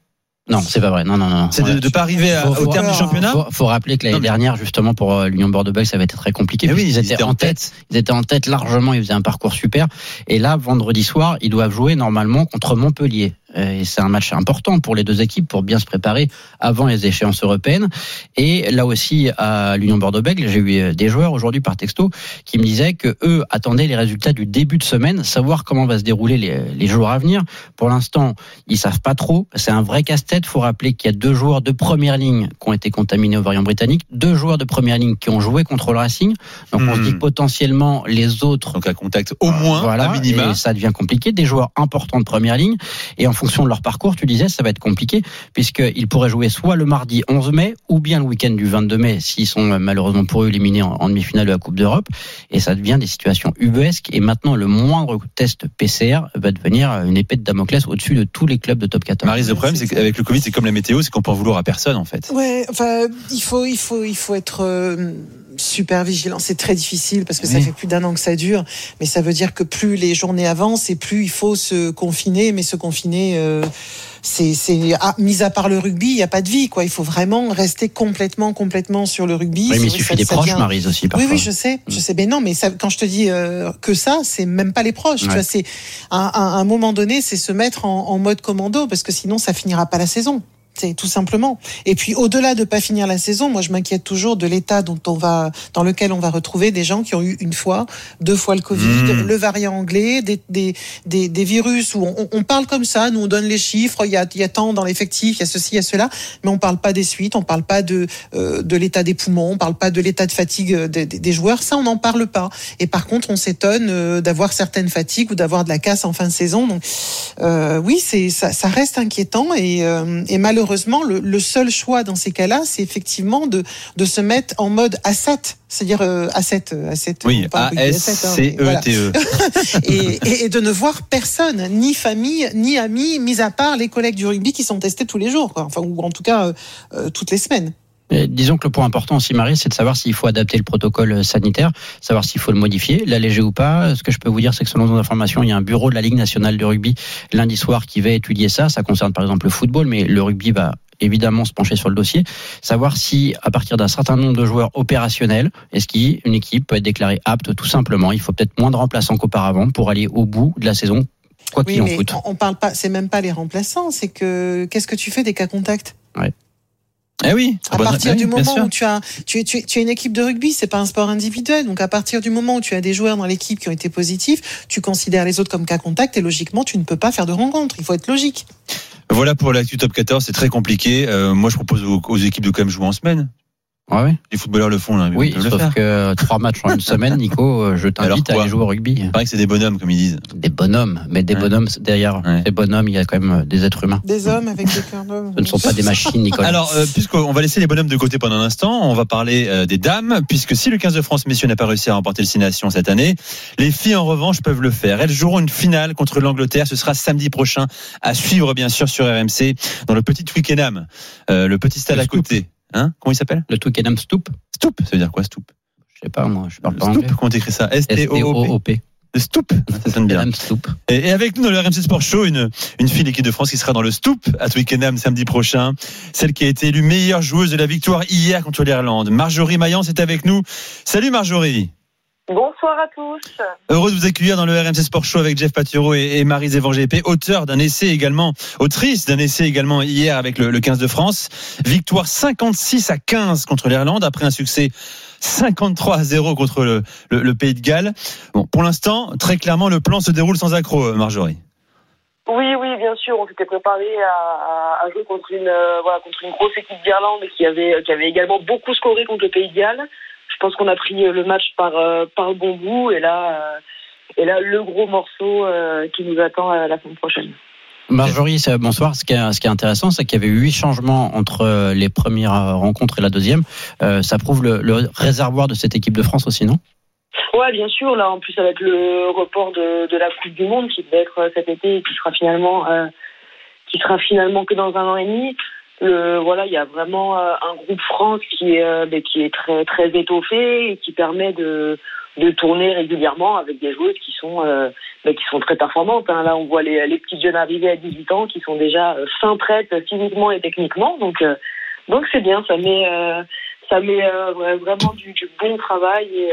Non, c'est pas vrai. Non, non, non. C'est de ne pas arriver au terme du championnat. Faut, faut rappeler que l'année dernière, justement, pour euh, l'Union Bordeaux-Bègles, ça avait été très compliqué. oui, ils, étaient, en tête. Ils étaient en tête largement. Ils faisaient un parcours super. Et là, vendredi soir, ils doivent jouer normalement contre Montpellier. Euh, et c'est un match important pour les deux équipes pour bien se préparer avant les échéances européennes. Et là aussi, à l'Union Bordeaux-Bègles, j'ai eu euh, des joueurs aujourd'hui par texto qui me disaient que eux attendaient les résultats du début de semaine, savoir comment va se dérouler les, les jours à venir. Pour l'instant, ils savent pas trop. C'est un vrai casse-tête. Faut rappeler qu'il y a deux joueurs de première ligne qui ont été contaminés au variant britannique, deux joueurs de première ligne qui ont joué contre le Racing. Donc on se dit que hmm. potentiellement les autres. Donc à contact au moins, voilà, à minima. Et ça devient compliqué. Des joueurs importants de première ligne. Et en fonction de leur parcours, tu disais, ça va être compliqué, puisqu'ils pourraient jouer soit le mardi 11 mai, ou bien le week-end du 22 mai, s'ils sont malheureusement pour eux éliminés en, demi-finale de la Coupe d'Europe. Et ça devient des situations ubuesques. Et maintenant, le moindre test PCR va devenir une épée de Damoclès au-dessus de tous les clubs de top 14. Marie, le problème, c'est qu'avec le Covid, c'est comme la météo, c'est qu'on peut en vouloir à personne, en fait. Ouais, enfin, il faut, il faut, il faut être. Euh, super vigilant. C'est très difficile parce que ça fait plus d'un an que ça dure, mais ça veut dire que plus les journées avancent et plus il faut se confiner, mais se confiner. Euh, c'est, ah, mis à part le rugby, il n'y a pas de vie, quoi. Il faut vraiment rester complètement, complètement sur le rugby. Oui, mais il suffit des proches, Marise aussi. Parfois. Oui, oui, je sais, je mm. sais. Mais non, mais ça, quand je te dis euh, que ça, c'est même pas les proches. Tu vois, c'est à, un moment donné, c'est se mettre en, en mode commando parce que sinon, ça finira pas la saison. C'est tout simplement. Et puis au-delà de pas finir la saison, moi je m'inquiète toujours de l'état dont on va, dans lequel on va retrouver des gens qui ont eu une fois, deux fois le Covid, mmh. le variant anglais, des, des, des, des virus où on, on, parle comme ça, nous on donne les chiffres, il y a, il y a tant dans l'effectif, il y a ceci, il y a cela, mais on parle pas des suites, on parle pas de euh, de l'état des poumons, on parle pas de l'état de fatigue des, des, joueurs, ça on n'en parle pas. Et par contre on s'étonne euh, d'avoir certaines fatigues ou d'avoir de la casse en fin de saison. Donc euh, oui, c'est ça, ça reste inquiétant et, euh, et malheureusement malheureusement, le, seul choix dans ces cas-là, c'est effectivement de, de se mettre en mode asset, c'est-à-dire euh, asset, euh, asset. Oui, A S C E T E. Et, de ne voir personne, ni famille, ni amis, mis à part les collègues du rugby qui sont testés tous les jours, enfin ou en tout cas euh, toutes les semaines disons que le point important aussi, Marie, c'est de savoir s'il faut adapter le protocole sanitaire, savoir s'il faut le modifier, l'alléger ou pas. Ce que je peux vous dire, c'est que selon nos informations, il y a un bureau de la Ligue nationale de rugby lundi soir qui va étudier ça. Ça concerne par exemple le football, mais le rugby va évidemment se pencher sur le dossier, savoir si à partir d'un certain nombre de joueurs opérationnels, est-ce qu'une équipe peut être déclarée apte tout simplement. Il faut peut-être moins de remplaçants qu'auparavant pour aller au bout de la saison, quoi qu'il en coûte. On parle pas, c'est même pas les remplaçants, c'est que qu'est-ce que tu fais des cas contacts? Ouais. Eh oui. À partir du moment où tu as, tu, tu, tu as une équipe de rugby, c'est pas un sport individuel. Donc à partir du moment où tu as des joueurs dans l'équipe qui ont été positifs, tu considères les autres comme cas contact et logiquement tu ne peux pas faire de rencontre. Il faut être logique. Voilà pour l'actu top 14, c'est très compliqué. Euh, moi je propose aux, équipes de quand même jouer en semaine. Ah oui. Les footballeurs le font là. Oui, sauf que trois matchs en une semaine, Nico, euh, je t'invite à aller jouer au rugby. Il paraît que c'est des bonhommes, comme ils disent. Des bonhommes, mais des bonhommes derrière des bonhommes, il y a quand même euh, des êtres humains. Des hommes avec des cœurs d'hommes. Ce ne sont pas des machines, Nicolas. Alors, euh, puisqu'on va laisser les bonhommes de côté pendant un instant, on va parler des dames, puisque si le 15 de France, messieurs, n'a pas réussi à remporter le 6 Nations cette année, les filles en revanche peuvent le faire. Elles joueront une finale contre l'Angleterre. Ce sera samedi prochain à suivre, bien sûr, sur RMC, dans le petit Twickenham, le petit stade à côté. Hein? Comment il s'appelle? Le Twickenham Stoop. Stoop, ça veut dire quoi Stoop? Je sais pas, moi, je parle pas Stoop, comment t'écris ça? S-T-O-O-P. Le Stoop, ça sonne bien. Et, avec nous dans le RMC Sport Show, une, une fille d'équipe de France qui sera dans le Stoop à Twickenham samedi prochain. Celle qui a été élue meilleure joueuse de la victoire hier contre l'Irlande. Marjorie Maillance est avec nous. Salut Marjorie. Bonsoir à tous. Heureux de vous accueillir dans le RMC Sport Show avec Jeff Paturo et, Marie GP, auteur d'un essai également, autrice d'un essai également hier avec le, 15 de France. Victoire 56 à 15 contre l'Irlande après un succès 53 à 0 contre le, Pays de Galles. Bon, pour l'instant, très clairement, le plan se déroule sans accroc, euh, Marjorie. Oui, oui, bien sûr. On s'était préparé à, jouer contre une, euh, voilà, contre une grosse équipe d'Irlande qui avait, qui avait également beaucoup scoré contre le Pays de Galles pense qu'on a pris euh, le match par, euh, par le bon bout et là, euh, et là le gros morceau qui nous attend la semaine prochaine. Marjorie, bonsoir. Ce qui est, ce qui est intéressant, c'est qu'il y avait huit changements entre les premières rencontres et la deuxième. ça prouve le, le réservoir de cette équipe de France aussi, non? Ouais, bien sûr. Là, en plus avec le report de, de la Coupe du Monde qui devait être cet été et qui sera finalement euh, qui sera finalement que dans un an et demi. Voilà, il y a vraiment euh, un groupe France qui est euh, qui est très très étoffé et qui permet de de tourner régulièrement avec des joueuses qui sont ben, qui sont très performantes. Hein. Là, on voit les, les petites jeunes arrivées à 18 ans qui sont déjà fin prêtes physiquement et techniquement. Donc donc c'est bien. Ça met ça met vraiment du, du, bon travail et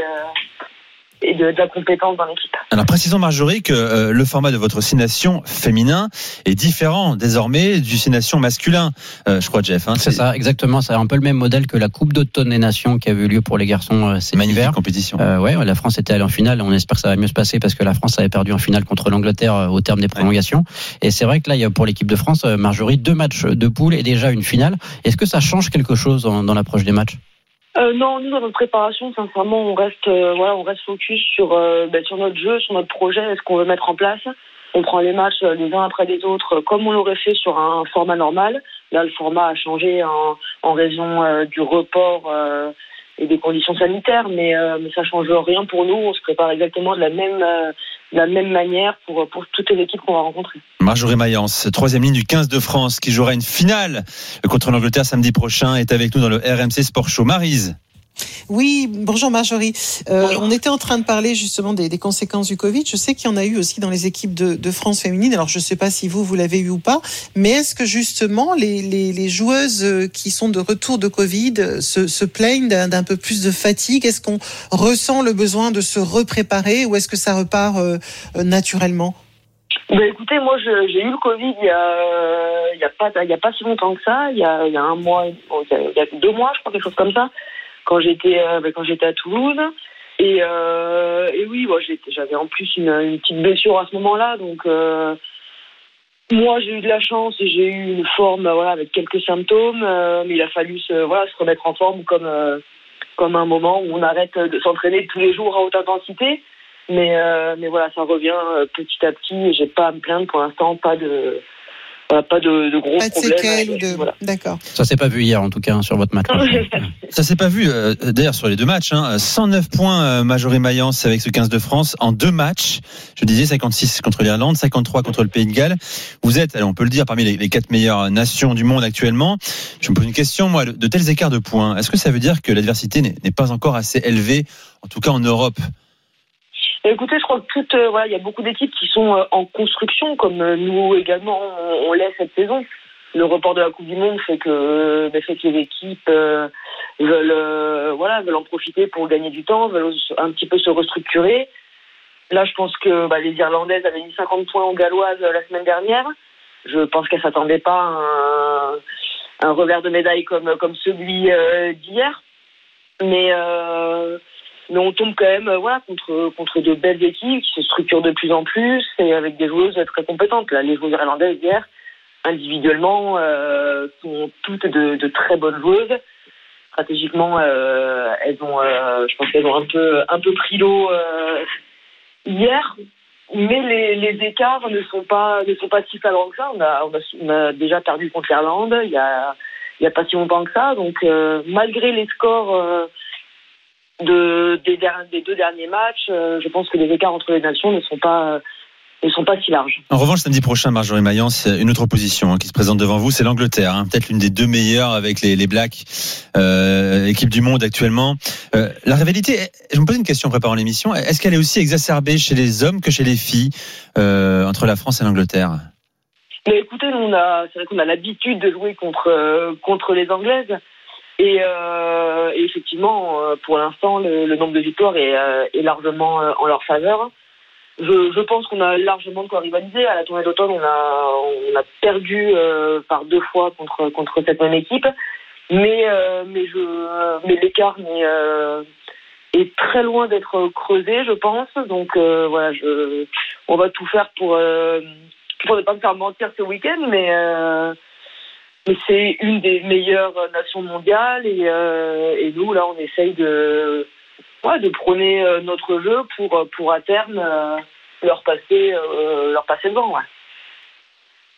et de, la compétence dans l'équipe. Alors précisons Marjorie que euh, le format de votre signation féminin est différent désormais du signation masculin, euh, je crois Jeff. Hein, c'est ça, exactement. C'est un peu le même modèle que la Coupe d'automne des Nations qui a eu lieu pour les garçons euh, cet Magnifique compétition. Euh, ouais, la France était allée en finale. On espère que ça va mieux se passer parce que la France avait perdu en finale contre l'Angleterre euh, au terme des prolongations. Et c'est vrai que là, il y a pour l'équipe de France, Marjorie, deux matchs de poule et déjà une finale. Est-ce que ça change quelque chose dans, dans l'approche des matchs? Euh, non, nous dans notre préparation, sincèrement, on reste, euh, voilà, on reste focus sur, euh, ben, sur notre jeu, sur notre projet, ce qu'on veut mettre en place. On prend les matchs euh, les uns après les autres, comme on l'aurait fait sur un format normal. Là, le format a changé en, en raison du report des conditions sanitaires, mais, mais ça change rien pour nous. On se prépare exactement de la même de la même manière pour, pour toutes les équipes qu'on va rencontrer. Marjorie Mayence, troisième ligne du 15 de France, qui jouera une finale contre l'Angleterre samedi prochain, est avec nous dans le RMC Sport Show. Marise. Oui, bonjour Marjorie. Euh, on était en train de parler justement des, des conséquences du Covid. Je sais qu'il y en a eu aussi dans les équipes de, de France féminine. Alors je ne sais pas si vous, vous l'avez eu ou pas, mais est-ce que justement les, les, les, joueuses euh, qui sont de retour de Covid euh, se, se plaignent d'un peu plus de fatigue? Est-ce qu'on ressent le besoin de se repréparer ou est-ce que ça repart euh, naturellement? Bah écoutez, moi j'ai eu le Covid il y a, il y a pas il y a pas si longtemps que ça, il y a, il y a un mois, il y a, il y a deux mois, je crois quelque chose comme ça quand j'étais euh, ben, quand j'étais à Toulouse. Et, euh, et oui, j'avais en plus une, petite blessure à ce moment-là, donc euh, moi j'ai eu de la chance et j'ai eu une forme voilà avec quelques symptômes, mais il a fallu se voilà se remettre en forme comme comme un moment où on arrête de s'entraîner tous les jours à haute intensité. Mais mais voilà, ça revient petit à petit. J'ai pas à me plaindre pour l'instant, pas de pas de, de gros pas de problèmes. De... Voilà. D'accord. Ça s'est pas vu hier en tout cas hein, sur votre match. ça s'est pas vu euh, d'ailleurs sur les deux matchs. Hein. 109 points euh, Majoré Mayence avec ce 15 de France en deux matchs. Je disais 56 contre l'Irlande, 53 contre le Pays de Galles. Vous êtes, on peut le dire, parmi les, les quatre meilleures nations du monde actuellement. Je me pose une question, moi, de tels écarts de points, est-ce que ça veut dire que l'adversité n'est pas encore assez élevée, en tout cas en Europe? Écoutez, je crois que tout, euh, voilà, il y a beaucoup d'équipes qui sont euh, en construction, comme euh, nous également, on, on l'est cette saison. Le report de la Coupe du Monde fait que, ben, fait que les équipes veulent, voilà, veulent en profiter pour gagner du temps, veulent un petit peu se restructurer. Là, je pense que bah, les Irlandaises avaient mis 50 points aux Galloises la semaine dernière. Je pense qu'elles s'attendaient pas à un, un, revers de médaille comme, comme celui d'hier. Mais mais on tombe quand même voilà, contre, contre de belles équipes qui se structurent de plus en plus et avec des joueuses très compétentes. Là, les joueuses irlandaises hier, individuellement, euh, sont toutes de, très bonnes joueuses. Stratégiquement, euh, elles ont, euh, je pense qu'elles ont un peu, un peu pris l'eau euh, hier, mais les, écarts ne sont pas, ne sont pas si flagrants que ça. On a, on a, on a déjà perdu contre l'Irlande il y a, y a pas si longtemps que ça. Donc, euh, malgré les scores de, des, des, deux derniers matchs, euh, je pense que les écarts entre les nations ne sont pas ne sont pas si larges. En revanche, samedi prochain, Marjorie Mayence, une autre opposition hein, qui se présente devant vous, c'est l'Angleterre, hein, peut-être l'une des deux meilleures avec les, les Blacks, euh, équipe du monde actuellement. Euh, la rivalité, je me pose une question en préparant l'émission, est-ce qu'elle est aussi exacerbée chez les hommes que chez les filles euh, entre la France et l'Angleterre? Mais écoutez, on a, c'est vrai qu'on a l'habitude de jouer contre euh, contre les Anglaises. Et, euh, effectivement, euh, pour l'instant, le, le, nombre de victoires est, euh, est largement en leur faveur. Je, je pense qu'on a largement de quoi rivaliser. À la tournée d'automne, on a, on a perdu par deux fois contre, contre cette même équipe. Mais, mais, je, mais l'écart est très loin d'être creusé, je pense. Donc voilà, je, on va tout faire pour, pour ne pas me faire mentir ce week-end. Mais c'est une des meilleures nations mondiales et, euh, et, nous là on essaye de ouais, de prôner euh, notre jeu pour pour à terme euh, leur passer euh, leur passer devant ouais.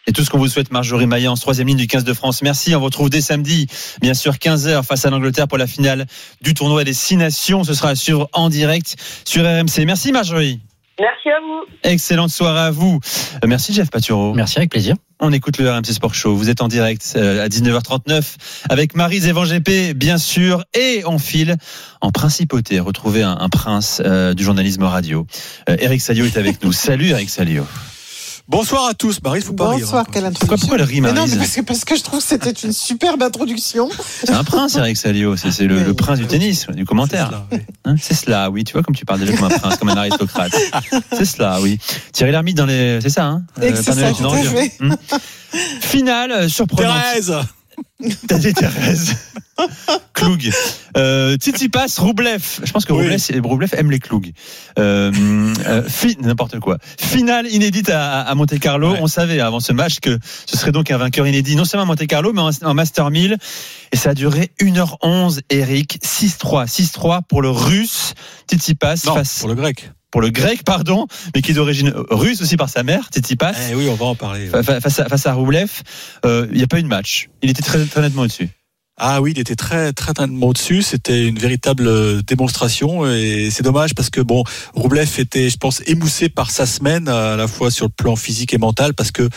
Et tout ce qu'on vous souhaite, Marjorie Maillet, en troisième ligne du 15 de France. Merci. On vous retrouve dès samedi, bien sûr, 15h face à l'Angleterre pour la finale du tournoi des Six Nations. Ce sera à suivre en direct sur RMC. Merci, Marjorie. Merci à vous. Excellente soirée à vous. Euh, Merci, Jeff Patureau. Merci avec plaisir. On écoute le RMC Sport Show. Vous êtes en direct euh, à 19h39 avec Marise Evan GP, bien sûr, et on file en principauté. Retrouver un, un prince euh, du journalisme radio. Euh, Eric Salio est avec nous. Salut, Eric Salio. Bonsoir à tous. Marie, faut pas rire. Bonsoir, hein. quelle Pourquoi, introduction. pourquoi elle rit, Mais non, mais parce que, parce que je trouve que c'était une superbe introduction. C'est un prince, Eric Salio. C'est c'est le, le prince du tennis, du C'est commentaire. cela, oui. Hein, C'est cela, oui. Tu vois comme tu parles déjà comme un prince, comme un aristocrate. C'est cela, oui. Thierry Lhermitte dans les. C'est ça, hein que c'est ça, tout à fait. Hum. Finale euh, surprenante. Thérèse T'as dit Thérèse. Cloug. Euh, Tsitsipas, Roublev. Je pense que Oui. Roublev, c'est- Roublev aime les Cloug. Euh, euh, n'importe quoi. Finale inédite à, à Monte Carlo. Ouais. On savait avant ce match que ce serait donc un vainqueur inédit, non seulement à Monte Carlo, mais en, en Master 1000. Et ça a duré 1h11, Eric. 6-3. 6-3 pour le russe Tsitsipas Non, face pour le grec. Pour le grec, pardon, mais qui est d'origine russe aussi par sa mère, Tsitsipas. Eh oui, on va en parler. Fa- fa- Face à, face à Roublev, euh, il n'y a pas eu de match. Il était très, très nettement au-dessus. Ah oui, il était très très nettement au-dessus. C'était une véritable euh, démonstration et c'est dommage parce que bon, Roublev était, je pense, émoussé par sa semaine à la fois sur le plan physique et mental parce que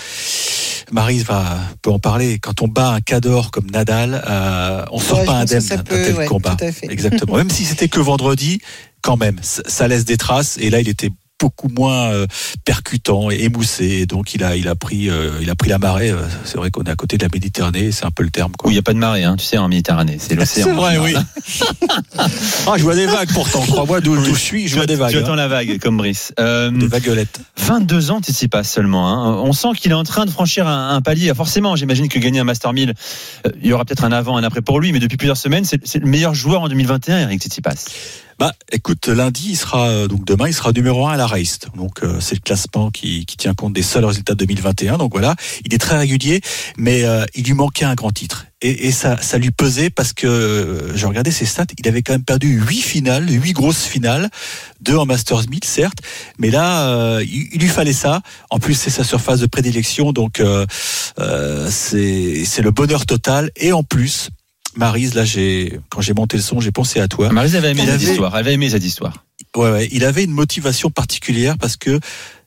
Marie va peut en parler. Quand on bat un cador comme Nadal, euh, on sort Ouais, pas indemne d'un tel ouais, combat. tout à fait. Exactement. Même si c'était que vendredi, quand même, ça, laisse des traces. Et là, il était beaucoup moins euh, percutant et émoussé. Et donc, il a, il a pris, euh, il a pris la marée. Euh, C'est vrai qu'on est à côté de la Méditerranée. C'est un peu le terme. Quoi. il n'y a pas de marée, hein, tu sais, en Méditerranée. C'est l'océan. C'est vrai, oui. ah, je vois des vagues pourtant. Crois-moi, d'où d'où je suis, je vois des vagues. Tu attends hein. la vague, comme Brice. Euh, Des vaguelettes. 22 ans, Tsitsipas seulement. Hein. On sent qu'il est en train de franchir un, un palier. Forcément, j'imagine que gagner un Master 1000, euh, il y aura peut-être un avant, un après pour lui, mais depuis plusieurs semaines, c'est c'est le meilleur joueur en 2021, Eric Tsitsipas. Bah, écoute, lundi, il sera euh, donc demain, il sera numéro un à la race. Donc euh, c'est le classement qui, qui tient compte des seuls résultats de 2021. Donc voilà, il est très régulier, mais euh, il lui manquait un grand titre. Et, et ça, ça lui pesait parce que euh, j'ai regardé ses stats, il avait quand même perdu huit finales, huit grosses finales, deux en Masters 1000 certes, mais là, euh, il, il lui fallait ça. En plus, c'est sa surface de prédilection, donc euh, c'est le bonheur total. Et en plus. Marise, là, j'ai quand j'ai monté le son, j'ai pensé à toi. Marise avait aimé cette avait- histoire. Elle avait aimé cette histoire. Ouais, ouais, il avait une motivation particulière parce que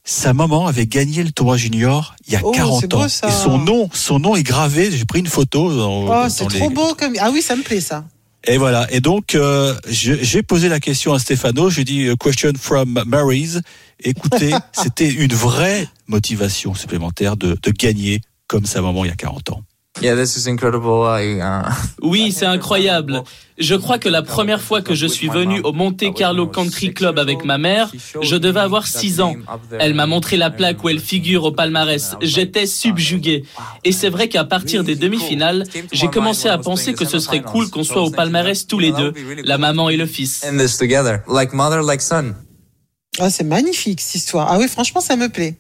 sa maman avait gagné le tournoi junior il y a Oh, 40 c'est beau, ans. ça. Et son nom, son nom est gravé. J'ai pris une photo. Dans, Oh, dans c'est les- trop beau comme. Ah oui, ça me plaît ça. Et voilà. Et donc, euh, je- j'ai posé la question à Stéphano. J'ai dit euh, question from Maryse. Écoutez, c'était une vraie motivation supplémentaire de, de gagner comme sa maman il y a 40 ans. Yeah, this is incredible. I, uh, Oui, c'est incroyable. Je crois que la première fois que je suis venu au Monte Carlo Country Club avec ma mère, je devais avoir 6 ans. Elle m'a montré la plaque où elle figure au palmarès. J'étais subjugué. Et c'est vrai qu'à partir des demi-finales, j'ai commencé à penser que ce serait cool qu'on soit au palmarès tous les deux, la maman et le fils. in this together, like mother, like son. Ah, c'est magnifique cette histoire. Ah oui, franchement, ça me plaît.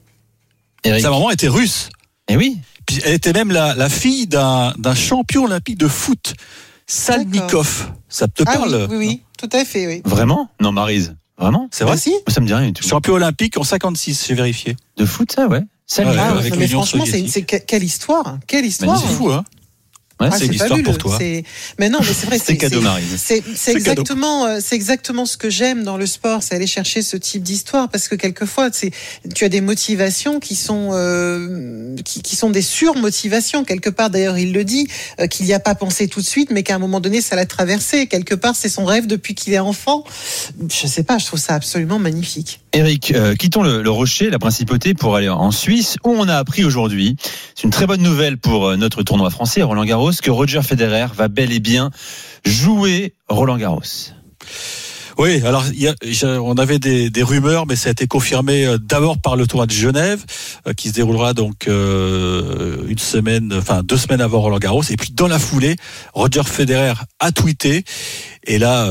Eric. Sa maman était russe. Et oui. Puis elle était même la, la fille d'un d'un champion olympique de foot, Salnikov. Ça te Ah parle oui, oui, oui, tout à fait, oui. Vraiment? Non, Marise. Vraiment? C'est vrai? Ah, si. Ça me dit rien du tout. Champion olympique en 56, j'ai vérifié. De foot, ça, ouais. Salut. Ouais, Ah, avec non, mais l'Union franchement, c'est soviétique. c'est que- quelle histoire, quelle histoire. C'est fou, hein Ouais, Ah, c'est une histoire fabuleux. pour toi. Mais non, mais c'est vrai. C'est cadeau, Marise. C'est exactement, euh, c'est exactement ce que j'aime dans le sport, c'est aller chercher ce type d'histoire parce que quelquefois, tu as des motivations qui sont, euh, qui, qui sont des surmotivations quelque part. D'ailleurs, il le dit euh, qu'il n'y a pas pensé tout de suite, mais qu'à un moment donné, ça l'a traversé. Quelque part, c'est son rêve depuis qu'il est enfant. Je sais pas, je trouve ça absolument magnifique. Eric, euh, quittons le, le Rocher, la principauté, pour aller en Suisse, où on a appris aujourd'hui, c'est une très bonne nouvelle pour notre tournoi français, Roland Garros, que Roger Federer va bel et bien jouer Roland Garros. Oui, alors on avait des, rumeurs, mais ça a été confirmé euh, d'abord par le tournoi de Genève, euh, qui se déroulera donc euh, une semaine, enfin deux semaines avant Roland Garros, et puis dans la foulée, Roger Federer a tweeté, et là,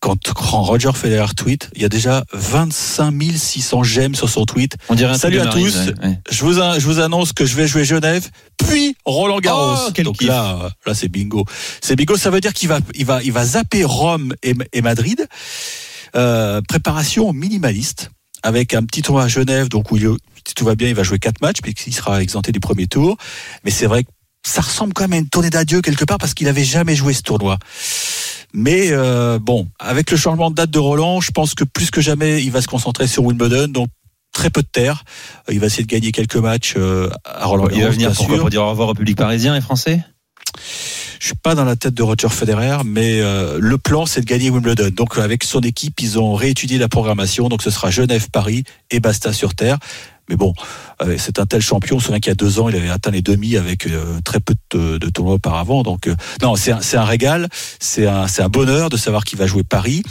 quand, quand Roger Federer tweet, il y a déjà 25 600 j'aime sur son tweet. On dirait un Salut à tous. ouais, ouais. Je vous, je vous annonce que je vais jouer Genève, puis Roland Garros. Oh, quel Donc kiff. là, là c'est bingo. C'est bingo. Ça veut dire qu'il va, il va, il va zapper Rome et, et Madrid. Euh, préparation minimaliste. avec un petit tournoi à Genève, donc où il, si tout va bien, il va jouer quatre matchs, puisqu'il sera exempté du premier tour. Mais c'est vrai que ça ressemble quand même à une tournée d'adieu quelque part parce qu'il n'avait jamais joué ce tournoi. Mais euh, bon, avec le changement de date de Roland, je pense que plus que jamais, il va se concentrer sur Wimbledon. Donc très peu de terre. Il va essayer de gagner quelques matchs euh, à Roland Il va venir pourquoi, pour dire au revoir au public parisien et français? Je suis pas dans la tête de Roger Federer, mais euh, le plan c'est de gagner Wimbledon. Donc avec son équipe, ils ont réétudié la programmation. Donc ce sera Genève, Paris et basta sur terre. Mais bon, euh, c'est un tel champion. On se souvient qu'il y a deux ans, il avait atteint les demi avec euh, très peu de, de, tournois auparavant. Donc non, c'est un, un, régal, c'est un, un bonheur de savoir qu'il va jouer Paris.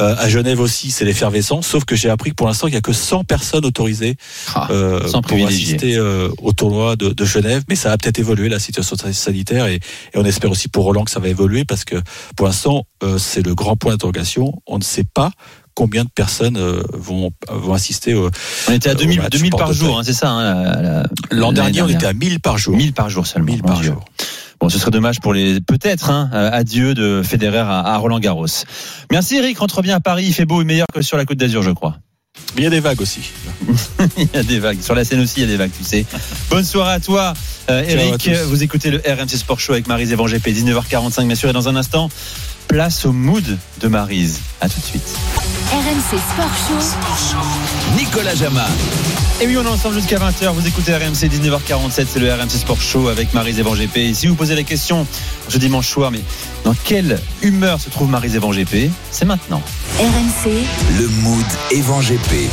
Euh, à Genève aussi, c'est l'effervescence. Sauf que j'ai appris que pour l'instant, il n'y a que 100 personnes autorisées ah, euh, pour assister euh, au tournoi de, de, Genève. Mais ça a peut-être évolué la situation sanitaire et, et, on espère aussi pour Roland que ça va évoluer parce que pour l'instant, euh, c'est le grand point d'interrogation. On ne sait pas combien de personnes euh, vont, vont assister au. On était à 2000, 2000 par jour, hein, c'est ça. Hein, L'an dernier, on était à 1000 par jour. 1000 par jour seulement. 1000 par jour. Bon, ce serait dommage pour les peut-être hein, adieu de Federer à, Roland Garros. Merci Eric, rentre bien à Paris, il fait beau et meilleur que sur la Côte d'Azur, je crois. il y a des vagues aussi. il y a des vagues. Sur la scène aussi, il y a des vagues, tu sais. Bonne soirée à toi, euh, Eric. Vous écoutez le RMC Sport Show avec Marise Evan GP, 19h45, bien sûr. Et dans un instant, place au mood de Marise. À tout de suite. RMC Sport Show. Nicolas Jama. Et oui, on est ensemble jusqu'à 20h. Vous écoutez RMC 19h47, c'est le RMC Sport Show avec Marie Zévan GP. Et si vous posez la question ce dimanche soir, mais dans quelle humeur se trouve Marie Zévan GP C'est maintenant. RMC. Le mood Evan GP.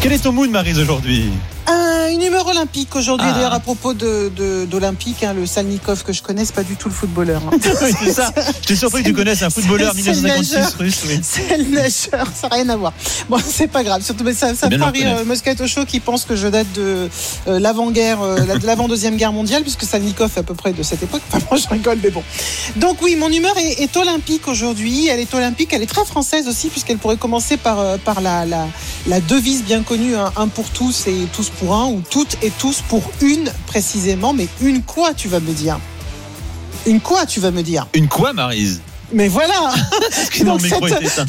Quel est ton mood, Marise, aujourd'hui? Une humeur olympique aujourd'hui. Ah. D'ailleurs, à propos d'Olympique, de, hein, le Salnikov que je connais, c'est pas du tout le footballeur. Hein. c'est ça. J'étais surpris que tu connaisses un footballeur 1956 russe. C'est le nageur, ça n'a rien à voir. Bon, c'est pas grave. Surtout, mais ça, ça me rire euh, Moscato Show qui pense que je date de euh, l'avant-guerre, euh, de l'avant-deuxième guerre mondiale, puisque Salnikov est à peu près de cette époque. Enfin, moi, je rigole, mais bon. Donc, oui, mon humeur est, est olympique aujourd'hui. Elle est olympique, elle est très française aussi, puisqu'elle pourrait commencer par, euh, par la, la, la devise bien connue, hein, un pour tous et tous pour un, ou toutes et tous pour une précisément. Mais une quoi, tu vas me dire? Une quoi, tu vas me dire? Une quoi, Marise? Mais voilà Donc cette,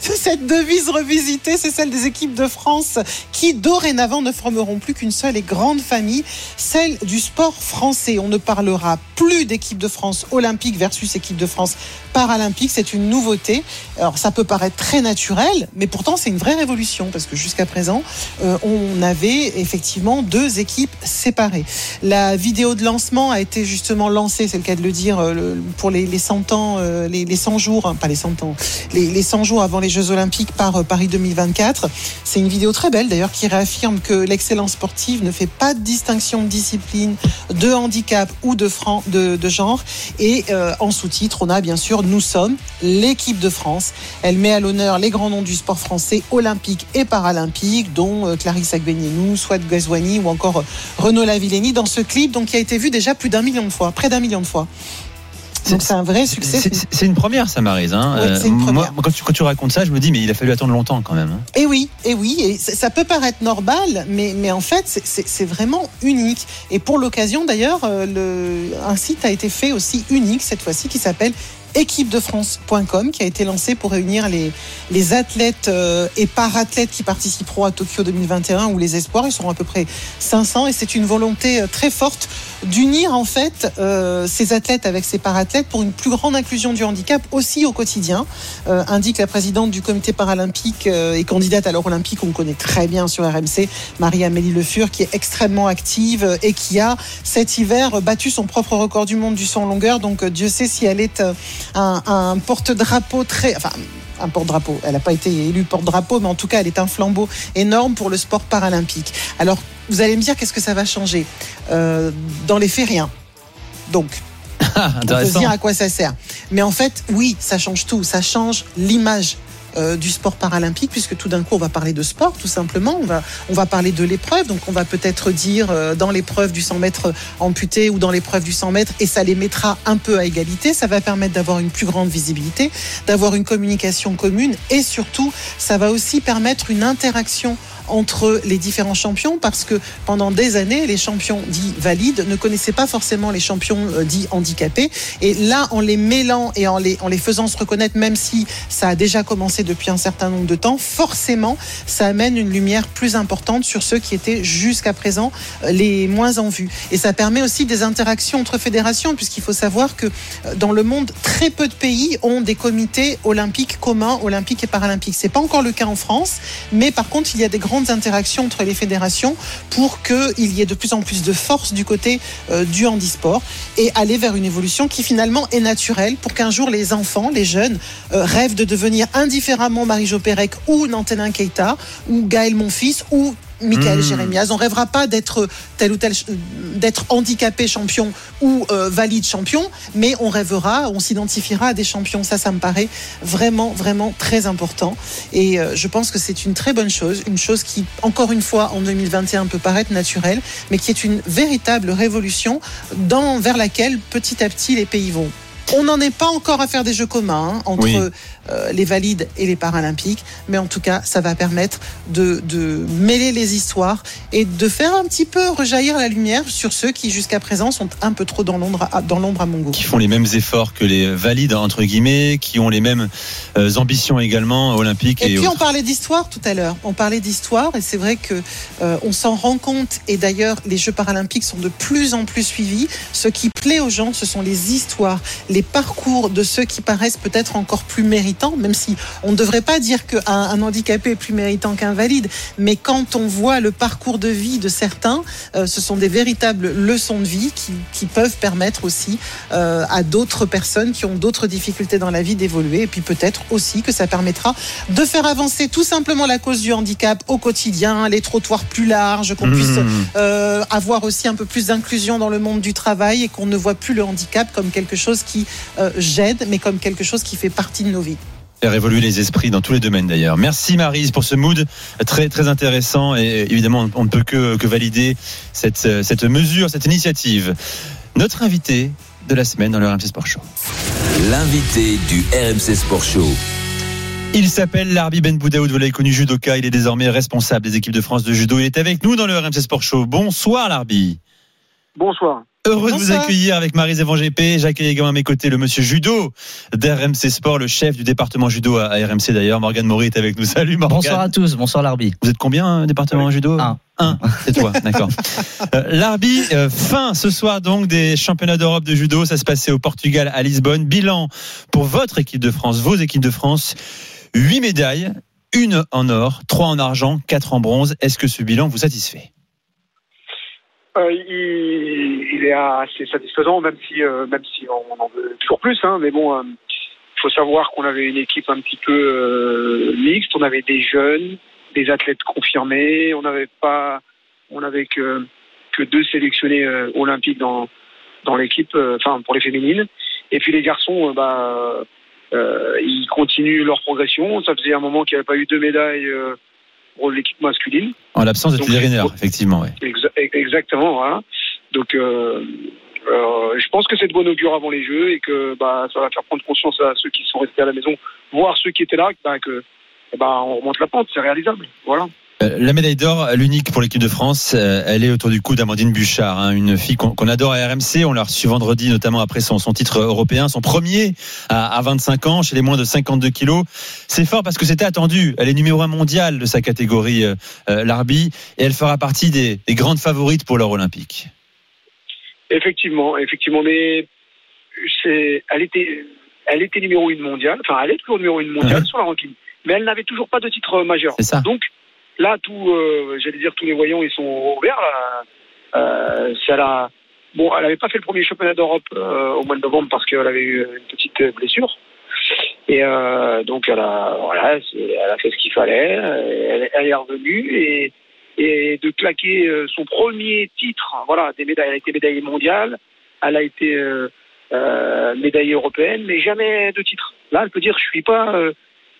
cette, devise revisitée, c'est celle des équipes de France qui dorénavant ne formeront plus qu'une seule et grande famille, celle du sport français. On ne parlera plus d'équipe de France olympique versus équipe de France paralympique. C'est une nouveauté. Alors ça peut paraître très naturel, mais pourtant c'est une vraie révolution parce que jusqu'à présent, euh, on avait effectivement deux équipes séparées. La vidéo de lancement a été justement lancée, c'est le cas de le dire, euh, pour les, les 100 ans euh, les, les, 100 jours, hein, pas les 100 ans, les, les 100 jours avant les Jeux Olympiques par euh, Paris 2024. C'est une vidéo très belle d'ailleurs qui réaffirme que l'excellence sportive ne fait pas de distinction de discipline, de handicap ou de, genre. Et euh, en sous-titre, on a bien sûr Nous sommes l'équipe de France. Elle met à l'honneur les grands noms du sport français olympique et paralympique, dont Clarisse Agbenienou, Swat Gazwani ou encore Renaud Lavillenie dans ce clip donc, qui a été vu déjà plus d'un million de fois, près d'un million de fois. Donc c'est un vrai succès. C'est une première, ça, Marise. Hein. Oui, une moi, quand tu, quand tu, racontes ça, je me dis, mais il a fallu attendre longtemps quand même. Hein. Et eh oui, et eh oui, et ça peut paraître normal, mais, mais en fait, c'est vraiment unique. Et pour l'occasion, d'ailleurs, euh, un site a été fait aussi unique cette fois-ci qui s'appelle équipedefrance.com qui a été lancé pour réunir les, les athlètes euh, et parathlètes qui participeront à Tokyo 2021 ou les espoirs. Ils seront à peu près 500 et c'est une volonté euh, très forte d'unir en fait euh, ces athlètes avec ces parathlètes pour une plus grande inclusion du handicap aussi au quotidien, euh, indique la présidente du comité paralympique euh, et candidate à l'Euro olympique, on connaît très bien sur RMC, Marie-Amélie Le Fur, qui est extrêmement active et qui a cet hiver battu son propre record du monde du saut en longueur. Donc Dieu sait si elle est un, un porte-drapeau très... Enfin, un porte-drapeau. Elle n'a pas été élue porte-drapeau, mais en tout cas, elle est un flambeau énorme pour le sport paralympique. Alors, vous allez me dire, qu'est-ce que ça va changer? Euh, Dans les faits, rien. Donc, on peut se dire à quoi ça sert. Mais en fait, oui, ça change tout. Ça change l'image euh, du sport paralympique, puisque tout d'un coup, on va parler de sport, tout simplement. On va, parler de l'épreuve. Donc, on va peut-être dire euh, dans l'épreuve du 100 mètres amputé ou dans l'épreuve du 100 mètres, et ça les mettra un peu à égalité. Ça va permettre d'avoir une plus grande visibilité, d'avoir une communication commune, et surtout, ça va aussi permettre une interaction entre les différents champions parce que pendant des années, les champions dits valides ne connaissaient pas forcément les champions euh, dits handicapés. Et là, en les mêlant et en les, en les faisant se reconnaître, même si ça a déjà commencé depuis un certain nombre de temps, forcément, ça amène une lumière plus importante sur ceux qui étaient jusqu'à présent euh, les moins en vue. Et ça permet aussi des interactions entre fédérations, puisqu'il faut savoir que euh, dans le monde, très peu de pays ont des comités olympiques communs, olympiques et paralympiques. C'est pas encore le cas en France, mais par contre, il y a des interactions entre les fédérations pour qu'il y ait de plus en plus de force du côté euh, du handisport et aller vers une évolution qui finalement est naturelle pour qu'un jour les enfants, les jeunes, euh, rêvent de devenir indifféremment Marie-Jo Pérec ou Nantenin Keita ou Gaël Monfils ou Michael Mmh. Jérémiaz. On rêvera pas d'être tel ou tel, d'être handicapé champion ou euh, valide champion, mais on rêvera, on s'identifiera à des champions. Ça, ça me paraît vraiment, vraiment très important. Et euh, je pense que c'est une très bonne chose, une chose qui, encore une fois, en 2021 peut paraître naturelle, mais qui est une véritable révolution dans, vers laquelle petit à petit les pays vont. On n'en est pas encore à faire des jeux communs hein, entre Oui. euh, les valides et les paralympiques, mais en tout cas, ça va permettre de, de mêler les histoires et de faire un petit peu rejaillir la lumière sur ceux qui, jusqu'à présent, sont un peu trop dans l'ombre à, dans l'ombre à mon goût. qui font les mêmes efforts que les valides entre guillemets, qui ont les mêmes euh, ambitions également olympiques et, Et puis on parlait d'histoire tout à l'heure. On parlait d'histoire et c'est vrai que euh, on s'en rend compte. Et d'ailleurs, les Jeux paralympiques sont de plus en plus suivis. Ce qui plaît aux gens, ce sont les histoires, les parcours de ceux qui paraissent peut-être encore plus méritants, même si on ne devrait pas dire qu'un un handicapé est plus méritant qu'un valide. Mais quand on voit le parcours de vie de certains, euh, ce sont des véritables leçons de vie qui, qui peuvent permettre aussi euh, à d'autres personnes qui ont d'autres difficultés dans la vie d'évoluer. Et puis peut-être aussi que ça permettra de faire avancer tout simplement la cause du handicap au quotidien, les trottoirs plus larges, qu'on puisse Mmh. euh, avoir aussi un peu plus d'inclusion dans le monde du travail et qu'on ne voit plus le handicap comme quelque chose qui euh, gêne, mais comme quelque chose qui fait partie de nos vies. Faire évoluer les esprits dans tous les domaines d'ailleurs. Merci Marise pour ce mood très très intéressant et évidemment on ne peut que, que valider cette, euh, cette mesure, cette initiative. Notre invité de la semaine dans le RMC Sport Show. L'invité du RMC Sport Show. Il s'appelle Larbi Ben Boudaoud, vous l'avez connu judoka, il est désormais responsable des équipes de France de judo. Il est avec nous dans le RMC Sport Show. Bonsoir Larbi. Bonsoir. Heureux de vous accueillir avec Marise Evan GP. J'accueille également à mes côtés le monsieur judo d'RMC Sport, le chef du département judo à RMC d'ailleurs. Morgane Maury est avec nous. Salut Morgane. Bonsoir à tous, bonsoir Larbi. Vous êtes combien euh, département judo Un. Un, c'est toi, d'accord. Euh, Larbi, euh, fin ce soir donc des championnats d'Europe de judo. Ça se passait au Portugal, à Lisbonne. Bilan pour votre équipe de France, vos équipes de France. Huit médailles, une en or, trois en argent, quatre en bronze. Est-ce que ce bilan vous satisfait? Euh, il, est assez satisfaisant, même si, euh, même si on en veut toujours plus. Hein, mais bon, il faut savoir qu'on avait une équipe un petit peu euh, mixte. On avait des jeunes, des athlètes confirmés. On n'avait pas, on n'avait que deux sélectionnés euh, olympiques dans dans l'équipe, euh, enfin pour les féminines. Et puis les garçons, euh, bah, euh, ils continuent leur progression. Ça faisait un moment qu'il n'y avait pas eu deux médailles euh, pour l'équipe masculine. En l'absence de Thierry effectivement. Ouais. Exa- Exactement, voilà. Donc, euh, euh, je pense que c'est de bon augure avant les Jeux et que bah, ça va faire prendre conscience à ceux qui sont restés à la maison, voire ceux qui étaient là, bah, que bah, on remonte la pente, c'est réalisable. Voilà. Euh, La médaille d'or, l'unique pour l'équipe de France, euh, elle est autour du cou d'Amandine Bouchard, hein, une fille qu'on adore à RMC. On l'a reçue vendredi, notamment après son, son titre européen, son premier à, à 25 ans, chez les moins de 52 kilos. C'est fort parce que c'était attendu. Elle est numéro un mondial de sa catégorie, euh, euh, l'Arbi, et elle fera partie des, des grandes favorites pour l'or olympique. Effectivement, effectivement, mais elle était, elle était numéro une mondiale, enfin, elle est toujours numéro une mondiale Ouais. sur la ranking, mais elle n'avait toujours pas de titre majeur. C'est ça. Donc, là, tout, euh, j'allais dire, tous les voyants, ils sont ouverts. Euh, c'est à la- Bon, elle n'avait pas fait le premier championnat d'Europe euh, au mois de novembre parce qu'elle avait eu une petite blessure. Et euh, donc, elle a, voilà, elle a fait ce qu'il fallait. Elle, est revenue et, et de claquer euh, son premier titre, voilà, des médailles. Elle a été médaillée mondiale, elle a été euh, médaillée européenne, mais jamais de titre. Là, elle peut dire, je suis pas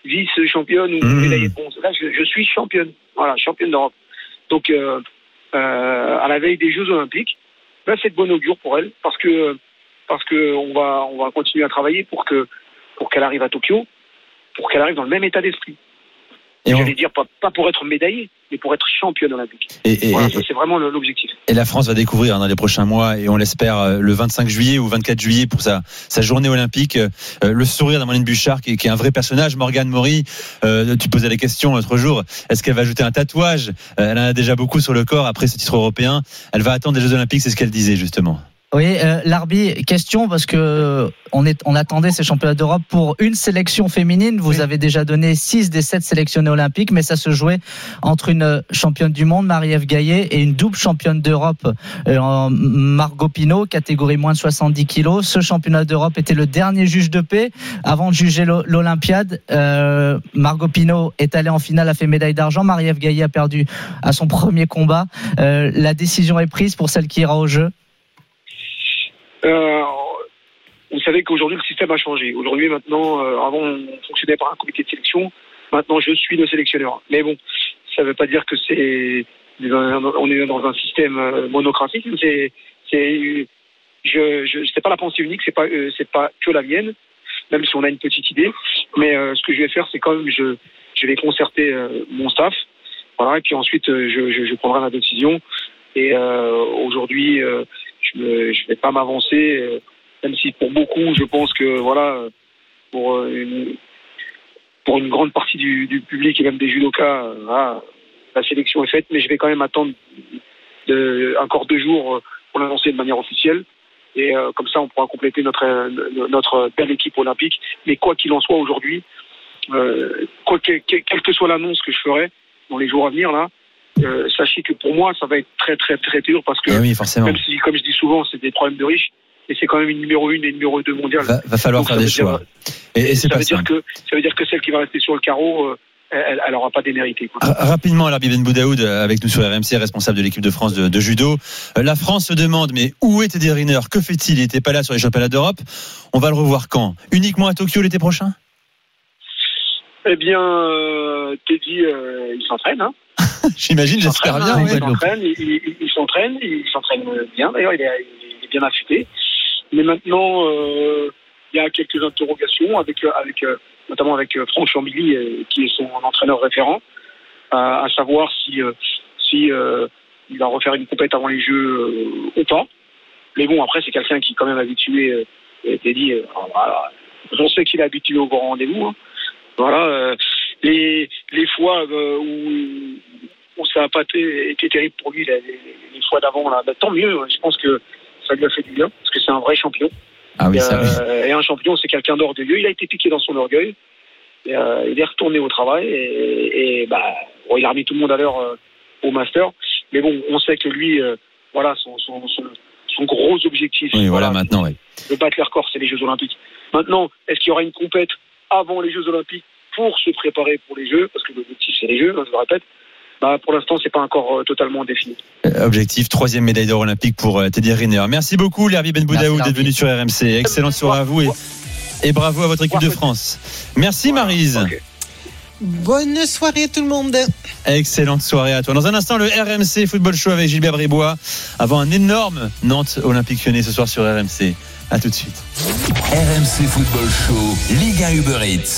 vice-championne ou Mmh. de bronze. Là, je, je suis championne. Voilà, championne d'Europe. Donc, euh, euh, à la veille des Jeux Olympiques, là, c'est de bon augure pour elle parce que parce que on va on va continuer à travailler pour que pour qu'elle arrive à Tokyo, pour qu'elle arrive dans le même état d'esprit. Et on- J'allais dire pas, pas pour être médaillée, mais pour être championne olympique. Et, et- Voilà, et- ça c'est vraiment l'objectif. et la France va découvrir dans les prochains mois, et on l'espère euh, le 25 juillet ou 24 juillet pour sa, sa journée olympique, euh, le sourire d'Ameline Bouchard, qui, est- qui est un vrai personnage. Morgane Maury, euh, tu posais la question l'autre jour, est-ce qu'elle va ajouter un tatouage? Elle en a déjà beaucoup sur le corps après ce titre européen. Elle va attendre les Jeux olympiques, c'est ce qu'elle disait justement. Oui, euh, Larbi, question parce que on, est, on attendait ces championnats d'Europe pour une sélection féminine. Vous avez déjà donné 6 des 7 sélectionnées olympiques, mais ça se jouait entre une championne du monde, Marie-Ève Gaillet, et une double championne d'Europe, euh, Margot Pino, catégorie moins de 70 kilos. Ce championnat d'Europe était le dernier juge de paix avant de juger l'O- l'Olympiade. Euh, Margot Pino est allée en finale, a fait médaille d'argent. Marie-Ève Gaillet a perdu à son premier combat. Euh, la décision est prise pour celle qui ira au jeu. Euh, vous savez qu'aujourd'hui le système a changé. Aujourd'hui maintenant, euh, avant on fonctionnait par un comité de sélection. Maintenant je suis le sélectionneur. Mais bon, ça ne veut pas dire que c'est on est dans un système euh, monocratique. C'est je, je c'est pas la pensée unique, c'est pas c'est pas que la mienne, même si on a une petite idée. Mais ce que je vais faire, c'est quand même je je vais concerter mon staff, voilà, et puis ensuite je, je, prendrai ma décision. Et aujourd'hui, je ne vais pas m'avancer, euh, même si pour beaucoup, je pense que voilà, pour euh, une, grande partie du, public et même des judokas, euh, la sélection est faite, mais je vais quand même attendre encore deux jours pour l'annoncer de manière officielle. Et comme ça, on pourra compléter notre belle équipe olympique. Mais quoi qu'il en soit aujourd'hui, quelle que soit l'annonce que je ferai dans les jours à venir là, euh, sachez que pour moi, ça va être très très très dur parce que oui, forcément. même si, comme je dis souvent, c'est des problèmes de riches, et c'est quand même une numéro une et une numéro deux mondiale. Va, va falloir Donc, faire des dire- choix. Et, et c'est ça pas veut dire que ça veut dire que celle qui va rester sur le carreau, euh, elle, elle aura pas démérité. Ra- Rapidement, Larbi Ben Boudaoud, euh, avec nous sur RMC, responsable de l'équipe de France de, de judo. Euh, La France se demande, mais où est Teddy Riner Que fait-il? Il n'était pas là sur les championnats d'Europe. On va le revoir quand? Uniquement à Tokyo l'été prochain? Eh bien, euh, Teddy, euh, il s'entraîne. Hein. J'imagine, j'espère bien. Il oui. s'entraîne, il, s'entraîne, il s'entraîne bien. D'ailleurs, il est, il est bien affûté. Mais maintenant, euh, il y a quelques interrogations avec, euh, avec euh, notamment avec Franck Chambilly, euh, qui est son entraîneur référent, à, à savoir si, si euh, il va refaire une compète avant les Jeux ou pas. Mais bon, après, c'est quelqu'un qui est quand même habitué. Et Teddy, euh, voilà, on sait qu'il est habitué au grand rendez-vous. hein. Voilà. euh, les, les fois euh, où, où ça n'a pas été, été terrible pour lui, les, fois d'avant, là, bah, tant mieux. Je pense que ça lui a fait du bien, parce que c'est un vrai champion. Ah oui, et, ça oui. euh, et un champion, c'est quelqu'un d'orgueilleux. Il a été piqué dans son orgueil. Et, euh, il est retourné au travail. Et, et, bah, bon, il a remis tout le monde à l'heure euh, au master. Mais bon, on sait que lui, euh, voilà, son, son, son, son gros objectif, Oui, voilà, maintenant, oui. de battre les records, c'est les Jeux Olympiques. Maintenant, est-ce qu'il y aura une compète avant les Jeux Olympiques pour se préparer pour les Jeux? Parce que l'objectif, c'est les Jeux, hein, je le répète. Bah, pour l'instant, c'est pas encore euh, totalement défini. Euh, Objectif, troisième médaille d'or olympique pour euh, Teddy Riner. Merci beaucoup, Larbi Ben Boudaoud, d'être venu sur RMC. Excellente soirée à vous et, et bravo à votre équipe de France. Merci, Marise. Bonne soirée tout le monde. Excellente soirée à toi. Dans un instant, le RMC Football Show avec Gilbert Bribois avant un énorme Nantes Olympique Lyonnais ce soir sur RMC. À tout de suite. RMC Football Show, Ligue 1 Uber Eats.